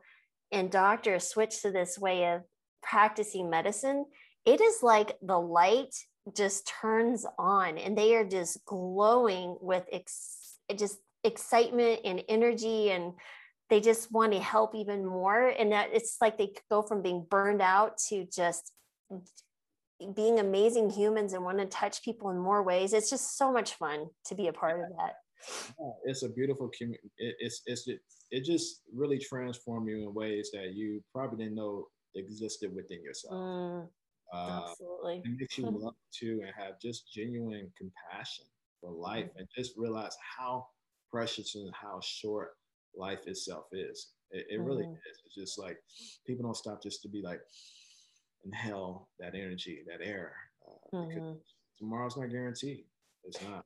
and doctors switch to this way of practicing medicine, it is like the light just turns on and they are just glowing with ex- just excitement and energy and they just want to help even more. And that it's like they go from being burned out to just being amazing humans and want to touch people in more ways. It's just so much fun to be a part of that it's a beautiful community it, it's it's it just really transformed you in ways that you probably didn't know existed within yourself. Mm, uh, absolutely. It makes you love to and have just genuine compassion for life mm. and just realize how precious and how short life itself is. It, it mm. really mm-hmm. is. It's just like people don't stop just to be like, inhale that energy, that air. Uh, mm-hmm. Tomorrow's not guaranteed. It's not.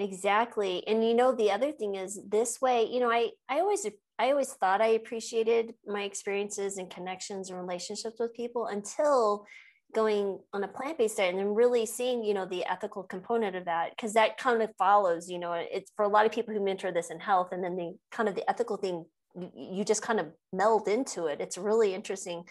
Exactly. And you know, the other thing is this way, you know, I, I always, I always thought I appreciated my experiences and connections and relationships with people until going on a plant-based diet and then really seeing, you know, the ethical component of that. Cause that kind of follows, you know, it's for a lot of people who mentor this in health and then the kind of the ethical thing, you just kind of meld into it. It's really interesting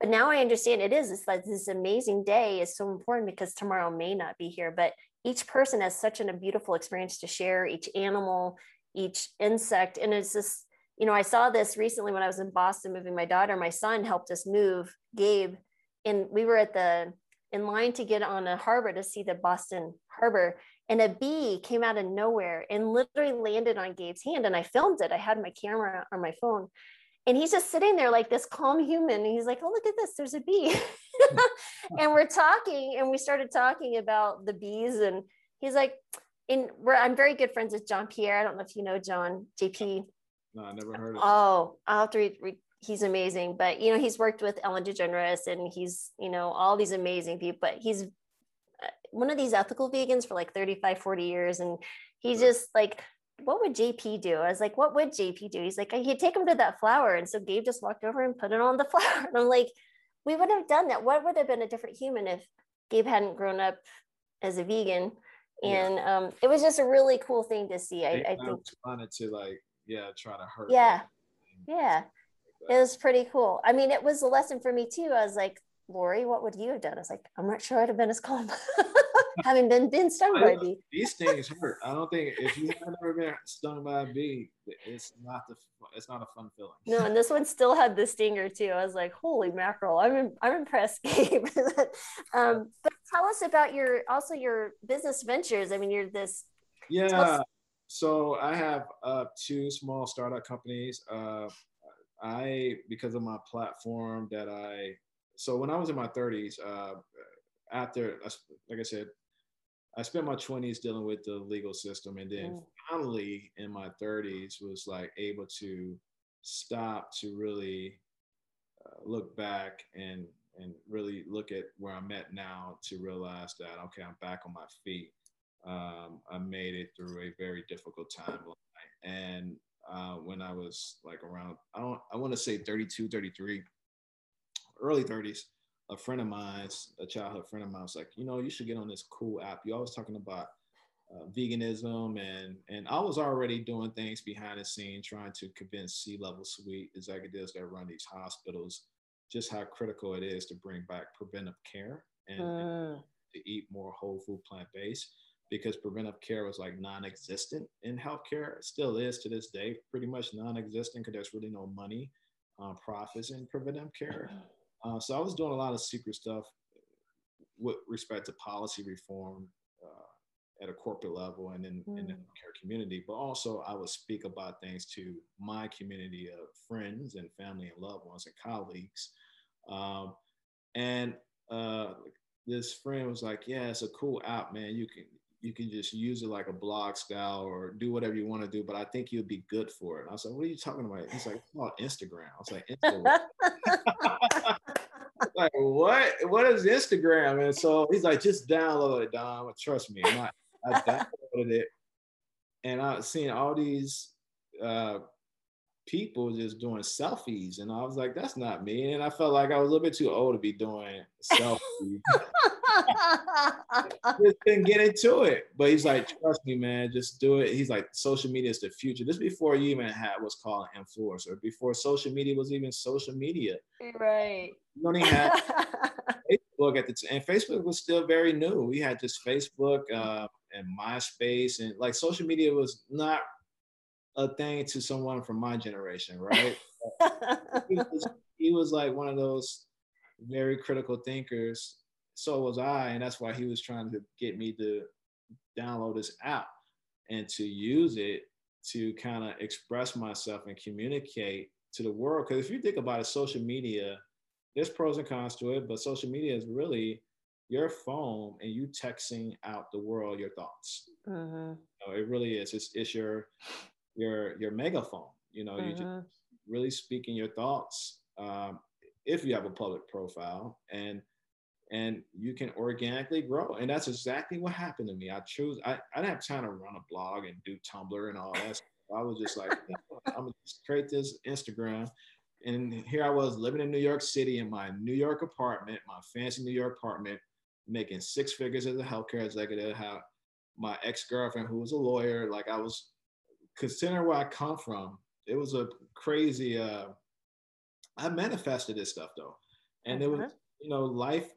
but now I understand it is. It's like this amazing day is so important because tomorrow may not be here. But each person has such an, a beautiful experience to share, each animal, each insect. And it's just, you know, I saw this recently when I was in Boston moving my daughter. My son helped us move, Gabe, and we were at the in line to get on a harbor to see the Boston harbor. And a bee came out of nowhere and literally landed on Gabe's hand. And I filmed it. I had my camera on my phone and he's just sitting there like this calm human and he's like oh look at this there's a bee. And we're talking and we started talking about the bees and he's like in we're i'm very good friends with john pierre. I don't know if you know john jp no i never heard of oh i'll have to read, read he's amazing but you know he's worked with ellen degeneres and he's you know all these amazing people but he's uh, one of these ethical vegans for like 35 40 years and he's just like what would JP do? I was like, what would JP do? He's like, he'd take him to that flower. And so Gabe just walked over and put it on the flower. And I'm like, we wouldn't have done that. What would have been a different human if Gabe hadn't grown up as a vegan and yeah. um, it was just a really cool thing to see. I, I think wanted to like yeah try to hurt. Yeah, yeah, it was pretty cool. I mean, it was a lesson for me too. I was like, Lori, what would you have done? I was like, I'm not sure I'd have been as calm. having been been stung by a bee. These things hurt. I don't think if you have never been stung by a bee, it's not the it's not a fun feeling. No, and this one still had the stinger too. I was like, holy mackerel! I'm in, I'm impressed, Gabe. um, but tell us about your also your business ventures. I mean, you're this. Yeah. So I have uh, two small startup companies. Uh, I because of my platform that I so when I was in my 30s, uh, after like I said, I spent my 20s dealing with the legal system, and then mm. finally in my 30s was like able to stop to really uh, look back and and really look at where I'm at now to realize that okay, I'm back on my feet. Um, I made it through a very difficult time, and uh, when I was like around, I don't, I want to say 32, 33, early 30s a friend of mine, a childhood friend of mine, was like, you know, you should get on this cool app. You're always talking about uh, veganism, and and I was already doing things behind the scene, trying to convince C-level suite executives that run these hospitals just how critical it is to bring back preventive care and, mm. and to eat more whole food, plant based. Because preventive care was like non-existent in healthcare, it still is to this day, pretty much non-existent because there's really no money, uh, profits in preventive care. Uh, so I was doing a lot of secret stuff with respect to policy reform uh, at a corporate level and in, mm. in the mm. care community, but also I would speak about things to my community of friends and family and loved ones and colleagues. Um, and uh, this friend was like, "Yeah, it's a cool app, man. You can you can just use it like a blog style or do whatever you want to do, but I think you'd be good for it." And I was like, "What are you talking about?" He's like, "Oh, Instagram." I was like, "Instagram." like, what? What is Instagram? And so he's like, just download it, Dom. Trust me. I, I downloaded it and I seen all these uh, people just doing selfies. And I was like, that's not me. And I felt like I was a little bit too old to be doing selfies. just didn't get into it. But he's like, trust me, man, just do it. He's like, social media is the future. This before you even had what's called an influencer, before social media was even social media. Right. You only had Facebook at the time, and Facebook was still very new. We had just Facebook uh, and MySpace, and like social media was not a thing to someone from my generation, right? he, was, he was like one of those very critical thinkers so was I, and that's why he was trying to get me to download this app and to use it to kind of express myself and communicate to the world. Because if you think about it, social media, there's pros and cons to it, but social media is really your phone and you texting out the world your thoughts. Mm-hmm. You know, it really is. It's, it's your your your megaphone. You know, mm-hmm. you just mm-hmm. really speaking your thoughts um, if you have a public profile and and you can organically grow. And that's exactly what happened to me. I chose, I, I didn't have time to run a blog and do Tumblr and all that. I was just like, I'm gonna create this Instagram. And here I was living in New York City in my New York apartment, my fancy New York apartment, making six figures as a healthcare executive. How my ex-girlfriend, who was a lawyer, like I was considering where I come from, it was a crazy uh I manifested this stuff though. And uh-huh. it was, uh-huh. you know, life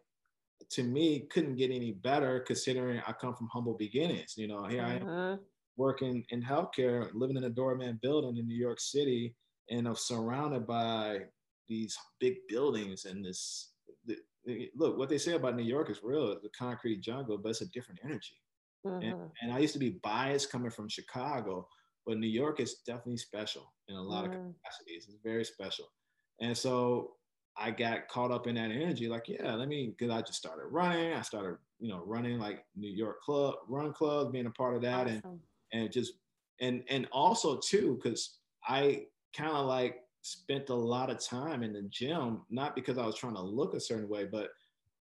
to me couldn't get any better considering I come from humble beginnings. You know, here I am uh-huh. working in healthcare, living in a doorman building in New York City, and I'm surrounded by these big buildings and this. The, the, look, what they say about New York is real. It's a concrete jungle, but it's a different energy. Uh-huh. And, and, I used to be biased coming from Chicago, but New York is definitely special in a lot of mm. capacities. It's very special. And so I got caught up in that energy. Like, yeah, let me, because I just started running. I started, you know, running like New York club, run club, being a part of that, awesome. and and just and and also too, because I kind of like spent a lot of time in the gym, not because I was trying to look a certain way, but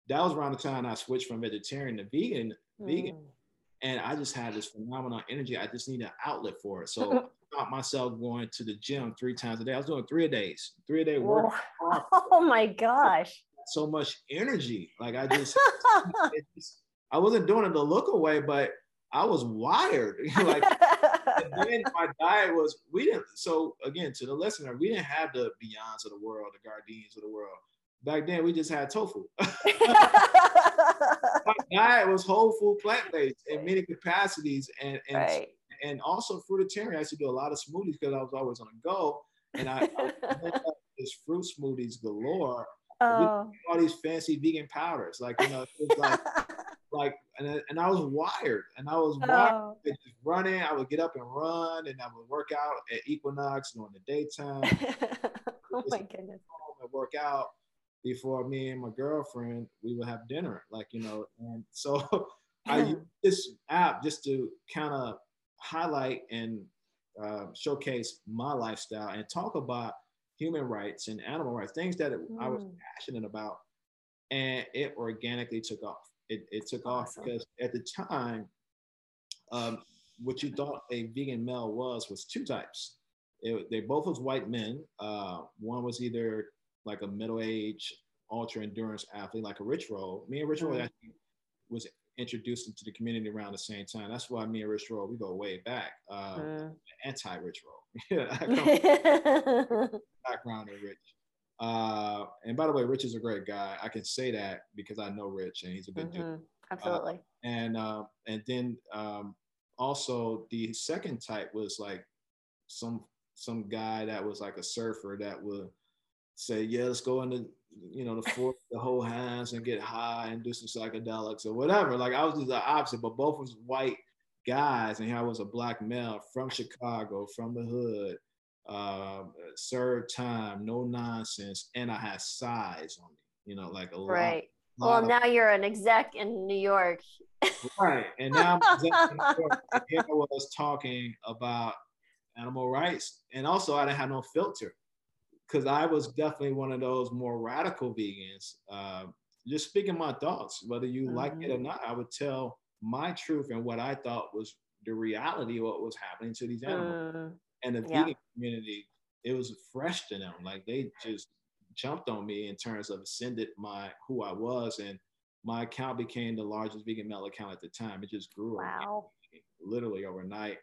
that was around the time I switched from vegetarian to vegan. Mm. Vegan, and I just had this phenomenal energy. I just need an outlet for it. So I myself going to the gym three times a day. I was doing three a days, three a day work. Oh, oh my gosh. So much energy. Like I just, just, I wasn't doing it to look away, but I was wired. like then my diet was we didn't. So again, to the listener, we didn't have the Beyonds of the world, the Gardeins of the world. Back then, we just had tofu. my diet was whole food, plant based in many capacities, and and right. and also fruitarian. I used to do a lot of smoothies because I was always on the go, and I, I this fruit smoothies galore. Oh. All these fancy vegan powders, like you know, like like and, I- and I was wired, and I was wired Oh. just running. I would get up and run, and I would work out at Equinox during the daytime. oh my goodness. and work out before me and my girlfriend we would have dinner like you know and so i use this app just to kind of highlight and uh, showcase my lifestyle and talk about human rights and animal rights things that i was Mm. passionate about and it organically took off it, it took Awesome. off because at the time um, what you thought a vegan male was was two types it, they both was white men. Uh, one was either like a middle-aged ultra endurance athlete, like a Rich Roll. Me and Rich Roll Mm. actually was introduced into the community around the same time. That's why me and Rich Roll we go way back. Uh, Mm. Anti-Rich Roll. yeah, I come from background in Rich. Uh, and by the way, Rich is a great guy. I can say that because I know Rich and he's a good dude Mhm. Absolutely. and uh, and then um, also the second type was like some some guy that was like a surfer that would say, yeah, let's go into you know the fourth, the whole hands and get high and do some psychedelics or whatever. Like I was just the opposite, but both was white guys, and here I was a black male from Chicago, from the hood, um, served time, no nonsense, and I had size on me. You know, like a lot, right. lot Well, of now you're an exec in New York. Right. And now I'm presenting the court, and here I was talking about animal rights. And also I didn't have no filter. Because I was definitely one of those more radical vegans. Uh, just speaking my thoughts, whether you like it or not, I would tell my truth and what I thought was the reality of what was happening to these animals. Mm, And the Yeah. vegan community, it was fresh to them. Like they just jumped on me in terms of ascended my who I was and my account became the largest vegan male account at the time. It just grew wow. literally overnight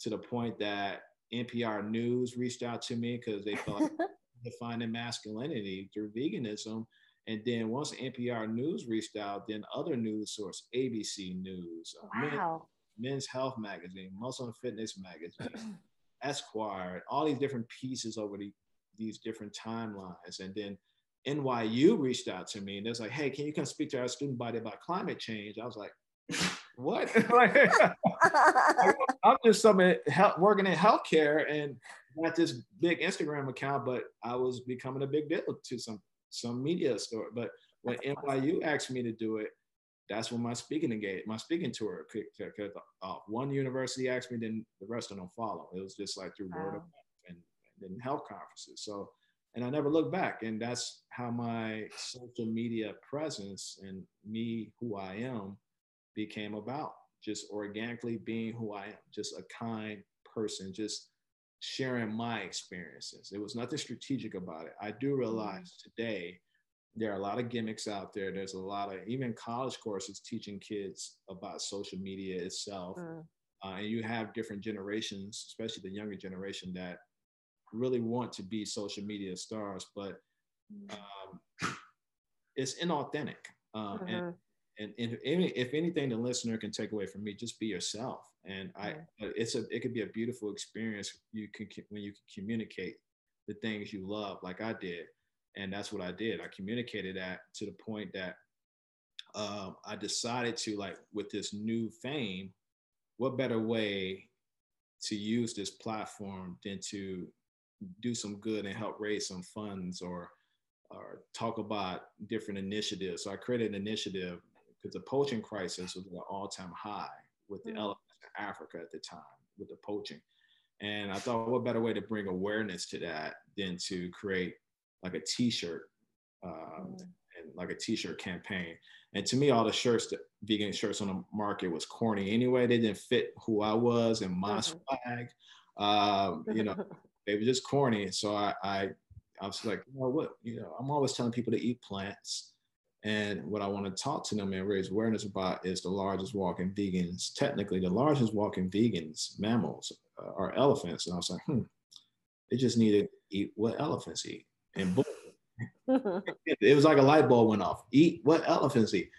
to the point that NPR News reached out to me because they felt like defining masculinity through veganism. And then once NPR News reached out, then other news source, ABC News, uh, Men- Men's Health Magazine, Muscle & Fitness Magazine, Esquire, all these different pieces over the, these different timelines. And then NYU reached out to me and they're like, hey, can you come speak to our student body about climate change? I was like, what? I'm just hel- working in healthcare and not this big Instagram account, but I was becoming a big deal to some some media store. But when. NYU asked me to do it, that's when my speaking engaged, my speaking tour kicked kicked off. Uh, one university asked me, then the rest of them follow. It was just like through word of mouth and, and then health conferences. So, and I never looked back. And that's how my social media presence and me, who I am, became about. Just organically being who I am, just a kind person, just sharing my experiences. There was nothing strategic about it. I do realize today there are a lot of gimmicks out there. There's a lot of even college courses teaching kids about social media itself. Mm, Uh, and you have different generations, especially the younger generation, that really want to be social media stars, but um, it's inauthentic. Um, and mhm. And, and if, any, if anything the listener can take away from me just be yourself and i Yeah. it's a it could be a beautiful experience you can when you can communicate the things you love like i did and that's what i did i communicated that to the point that um, i decided to like with this new fame what better way to use this platform than to do some good and help raise some funds or or talk about different initiatives. So I created an initiative because the poaching crisis was at an all-time high with the Mm. elephants in Africa at the time with the poaching. And I thought, what better way to bring awareness to that than to create like a T-shirt, um, Mm. and like a T-shirt campaign. And to me, all the shirts, that vegan shirts on the market was corny anyway. They didn't fit who I was and my Mhm. swag. Um, you know, they were just corny. So I, I, I was like, you know what, you know, I'm always telling people to eat plants And what I want to talk to them and raise awareness about is the largest walking vegans. Technically, the largest walking vegans, mammals, uh, are elephants. And I was like, hmm, they just need to eat what elephants eat. And boom, it was like a light bulb went off. Eat what elephants eat.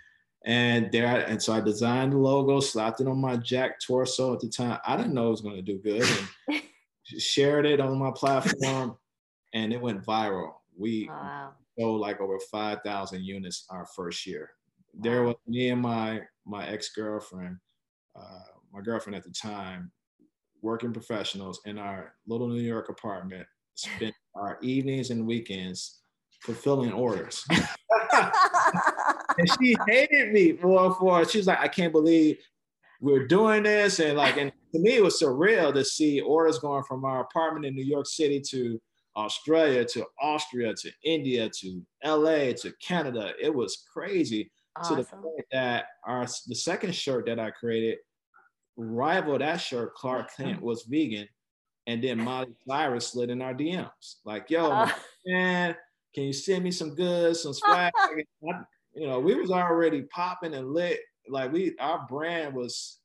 And there, and so I designed the logo, slapped it on my Jack torso at the time. I didn't know it was going to do good, and shared it on my platform, and it went viral. We wow. Sold like over five thousand units our first year. There was me and my my ex girlfriend, uh, my girlfriend at the time, working professionals in our little New York apartment, spent our evenings and weekends fulfilling orders. and she hated me for for she was like, I can't believe we're doing this. And like, and to me, it was surreal to see orders going from our apartment in New York City to Australia to Austria to India to LA to Canada. It was crazy awesome. to the point that our the second shirt that I created rivaled that shirt. Clark Kent was vegan, and then Miley Cyrus slid in our DMs like, "Yo, uh. man, can you send me some goods, some swag? you know, we was already popping and lit. Like we, our brand was.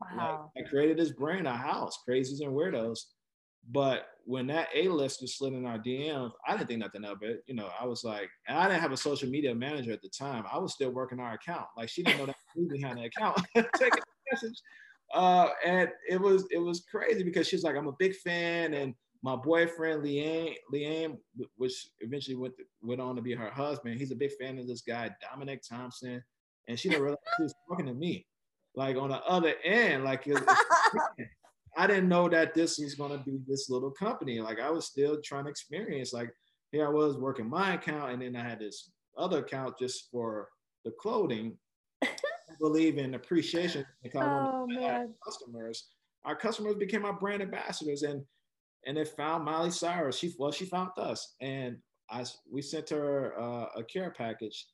Wow. Like, I created this brand, a house, crazies and weirdos. But when that A-lister slid in our DMs, I didn't think nothing of it. You know, I was like, and I didn't have a social media manager at the time. I was still working our account. Like she didn't know that we behind the account. Taking message. Uh, and it was it was crazy because she's like, I'm a big fan, and my boyfriend Liam, Liam, which eventually went to, went on to be her husband. He's a big fan of this guy Dominic Thompson, and she didn't realize she was talking to me. Like on the other end, like it, I didn't know that this was gonna be this little company. Like I was still trying to experience. Like here I was working my account, and then I had this other account just for the clothing. I believe in appreciation. Oh, man. Customers, our customers became our brand ambassadors, and and it found Miley Cyrus. She well, she found us, and I we sent her uh, a care package,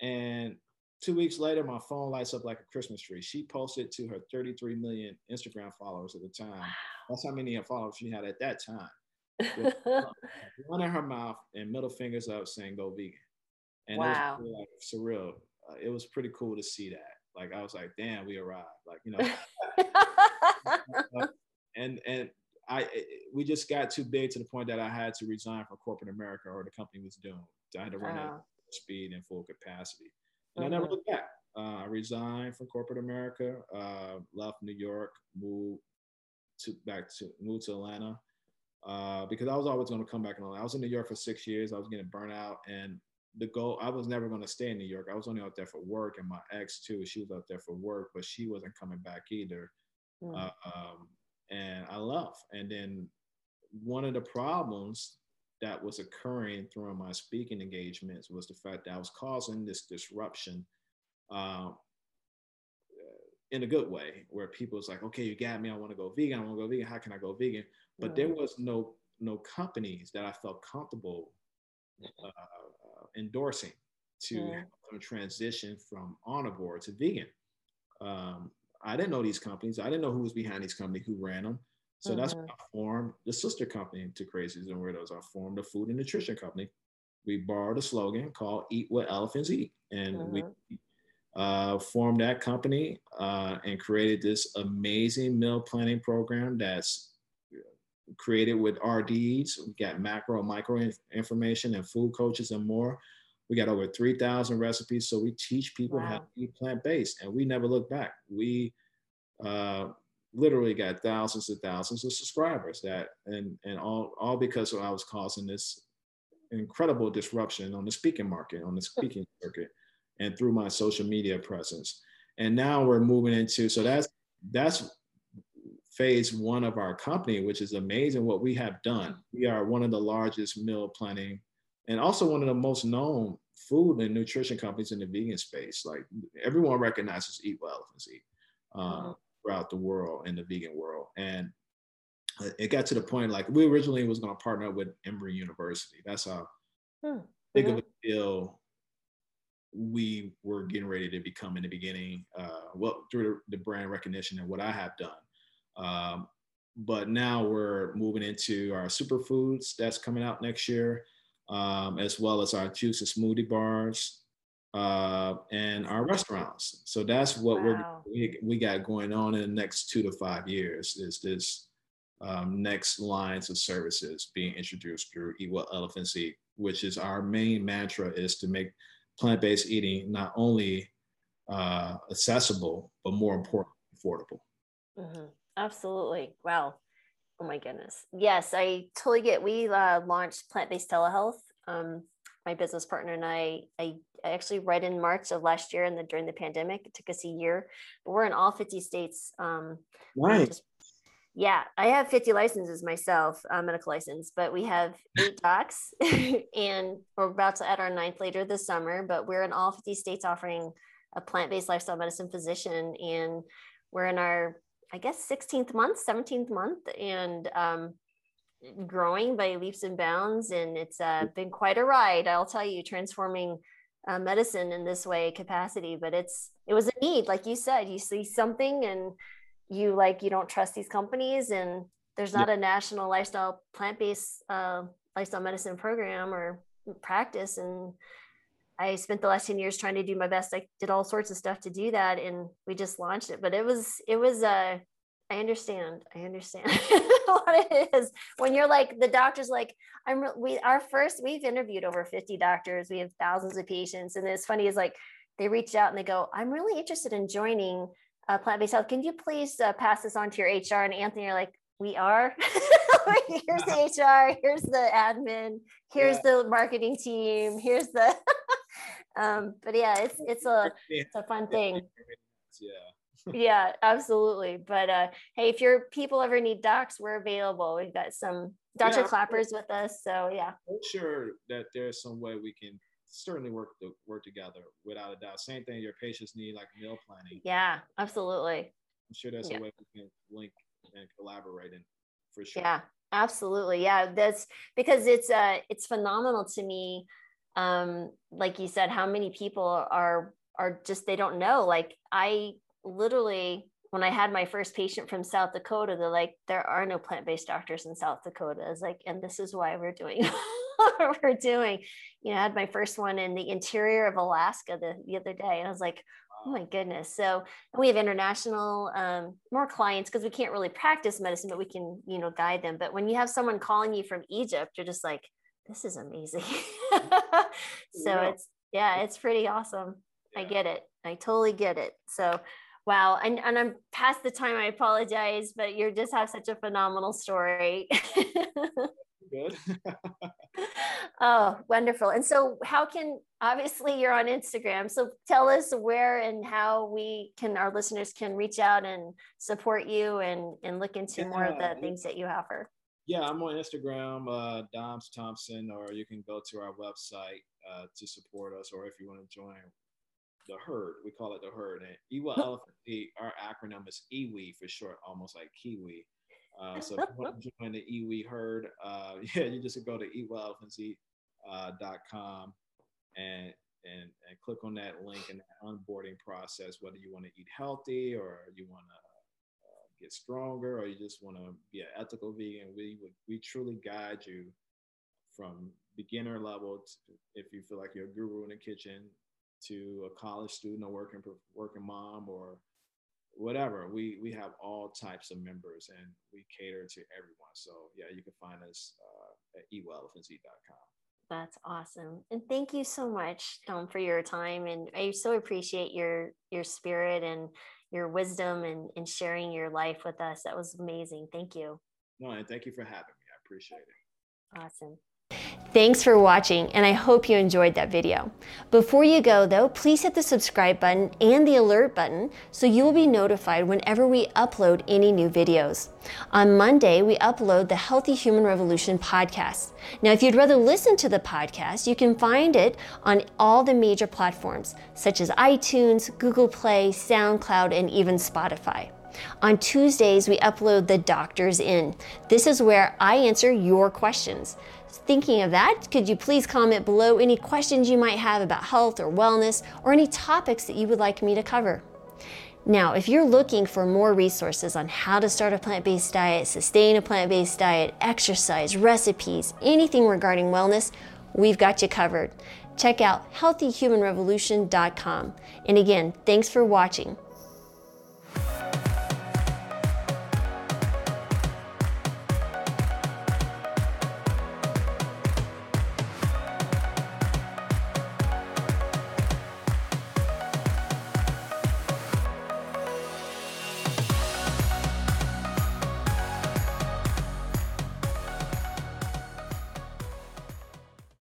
and two weeks later, my phone lights up like a Christmas tree. She posted to her 33 million Instagram followers at the time. That's how many followers she had at that time. one in her mouth and middle fingers up, saying "Go vegan," and wow. it was like surreal. Uh, it was pretty cool to see that. Like I was like, "Damn, we arrived!" Like you know. and and I we just got too big to the point that I had to resign from corporate America or the company was doomed. I had to run at speed and full capacity. And mm-hmm. I never looked back. Uh, I resigned from corporate America, uh, left New York, moved to back to moved to Atlanta uh, because I was always going to come back in Atlanta. I was in New York for six years. I was getting burnt out, and the goal I was never going to stay in New York. I was only out there for work, and my ex too. She was out there for work, but she wasn't coming back either. Mm. Um, and I left. And then one of the problems that was occurring through my speaking engagements was the fact that I was causing this disruption uh, in a good way, where people was like, okay, you got me, I want to go vegan, I want to go vegan, how can I go vegan? But there was no no companies that I felt comfortable uh, uh, endorsing to yeah. transition from omnivore to vegan. Um, I didn't know these companies. I didn't know who was behind these companies, who ran them. So mm-hmm. that's when I formed the sister company to Crazies and Weirdos. I formed a food and nutrition company. We borrowed a slogan called "Eat What Elephants Eat," and mm-hmm. we uh, formed that company uh, and created this amazing meal planning program that's created with RDs. We got macro, micro information, and food coaches and more. We got over 3,000 recipes. So we teach people wow. how to eat plant based and we never look back. We uh, literally got thousands and thousands of subscribers that, and, and all, all because I was causing this incredible disruption on the speaking market, on the speaking circuit, and through my social media presence. And now we're moving into, so that's, that's phase one of our company, which is amazing what we have done. We are one of the largest meal planning and also one of the most known food and nutrition companies in the vegan space. Like everyone recognizes Eat What Elephants Eat uh, mm-hmm. Throughout the world in the vegan world. And it got to the point like we originally was going to partner with Emory University. That's how mm-hmm. big of a deal we were getting ready to become in the beginning. Uh, well, through the brand recognition and what I have done. Um, but now we're moving into our superfoods that's coming out next year um, as well as our juice and smoothie bars. Uh, and our restaurants. So that's what Wow. we're we, we got going on in the next two to five years. Is this um, next lines of services being introduced through Eat Well Elephants Eat, which is our main mantra is to make plant-based eating not only uh, accessible but more important, affordable. Mhm. Absolutely. Wow. Oh my goodness. Yes, I totally get. We uh, launched plant-based telehealth. Um, my business partner and I, I, actually right in March of last year, and then during the pandemic, it took us a year. But we're in all 50 states. Um, Right. just- yeah, I have 50 licenses myself, uh, medical license, but we have eight docs, and we're about to add our ninth later this summer. But we're in all 50 states offering a plant-based lifestyle medicine physician, and we're in our I guess 16th month, 17th month, and um, growing by leaps and bounds. And it's uh, been quite a ride, I'll tell you, transforming uh, medicine in this way capacity. But it's it was a need, like you said. You see something, and you like you don't trust these companies, and there's not a national lifestyle plant-based uh, lifestyle medicine program or practice, and I spent the last 10 years trying to do my best. I did all sorts of stuff to do that and we just launched it. But it was, it was, uh, I understand. I understand what it is when you're like, the doctor's like, I'm, we, our first, we've interviewed over 50 doctors. We have thousands of patients. And it's funny is like, they reach out and they go, I'm really interested in joining uh, plant-based health. Can you please uh, pass this on to your HR? And Anthony, you're like, we are. here's the HR. Here's the admin. Here's the marketing team. Here's the. um, but yeah, it's it's a it's a fun thing. Yeah. Yeah, absolutely. But uh, hey, if your people ever need docs, we're available. We've got some Dr. Yeah. Clappers with us. So yeah. I'm sure that there's some way we can certainly work to work together without a doubt. Same thing your patients need like meal planning. Yeah, absolutely. I'm sure there's Yeah. a way we can link and collaborate in for sure. Yeah, absolutely. Yeah, that's because it's uh it's phenomenal to me. Um, like you said, how many people are are just they don't know. Like I literally when I had my first patient from South Dakota, they're like, there are no plant-based doctors in South Dakota. It's like, and this is why we're doing what we're doing. You know, I had my first one in the interior of Alaska the, the other day. And I was like, oh my goodness. So we have international um, more clients because we can't really practice medicine, but we can, you know, guide them. But when you have someone calling you from Egypt, you're just like, this is amazing. so Yeah. it's yeah, it's pretty awesome. I get it. I totally get it. So wow. And and I'm past the time. I apologize, but you just have such a phenomenal story. Good. oh, wonderful. And so how can obviously you're on Instagram. So tell us where and how we can our listeners can reach out and support you and and look into more of Yeah. the things that you offer. yeah, I'm on Instagram, uh, Doms Thompson, or you can go to our website uh, to support us, or if you want to join the herd, we call it the herd. And Ewa Elephant, Eat, our acronym is EWE for short, almost like Kiwi. Uh, so if you want to join the EWE herd, uh, yeah, you just go to eatwellelephantseat.com and and and click on that link in the onboarding process, whether you want to eat healthy or you want to uh, get stronger or you just want to be an ethical vegan. We would we truly guide you from beginner level to, if you feel like you're a guru in the kitchen to a college student a working working mom or whatever. We we have all types of members and we cater to everyone. So yeah, you can find us uh, at ewellelephantseat.com. That's awesome. And thank you so much um, for your time. And I so appreciate your your spirit and your wisdom and, and sharing your life with us. That was amazing. Thank you. No, and thank you for having me. I appreciate it. Awesome. Thanks for watching, and I hope you enjoyed that video. Before you go, though, please hit the subscribe button and the alert button so you will be notified whenever we upload any new videos. On Monday, we upload the Healthy Human Revolution podcast. Now, if you'd rather listen to the podcast, you can find it on all the major platforms such as iTunes, Google Play, SoundCloud, and even Spotify. On Tuesdays, we upload the Doctors In. This is where I answer your questions. Thinking of that, could you please comment below any questions you might have about health or wellness or any topics that you would like me to cover? Now, if you're looking for more resources on how to start a plant based diet, sustain a plant based diet, exercise, recipes, anything regarding wellness, we've got you covered. check out healthyhumanrevolution.com. And again, thanks for watching.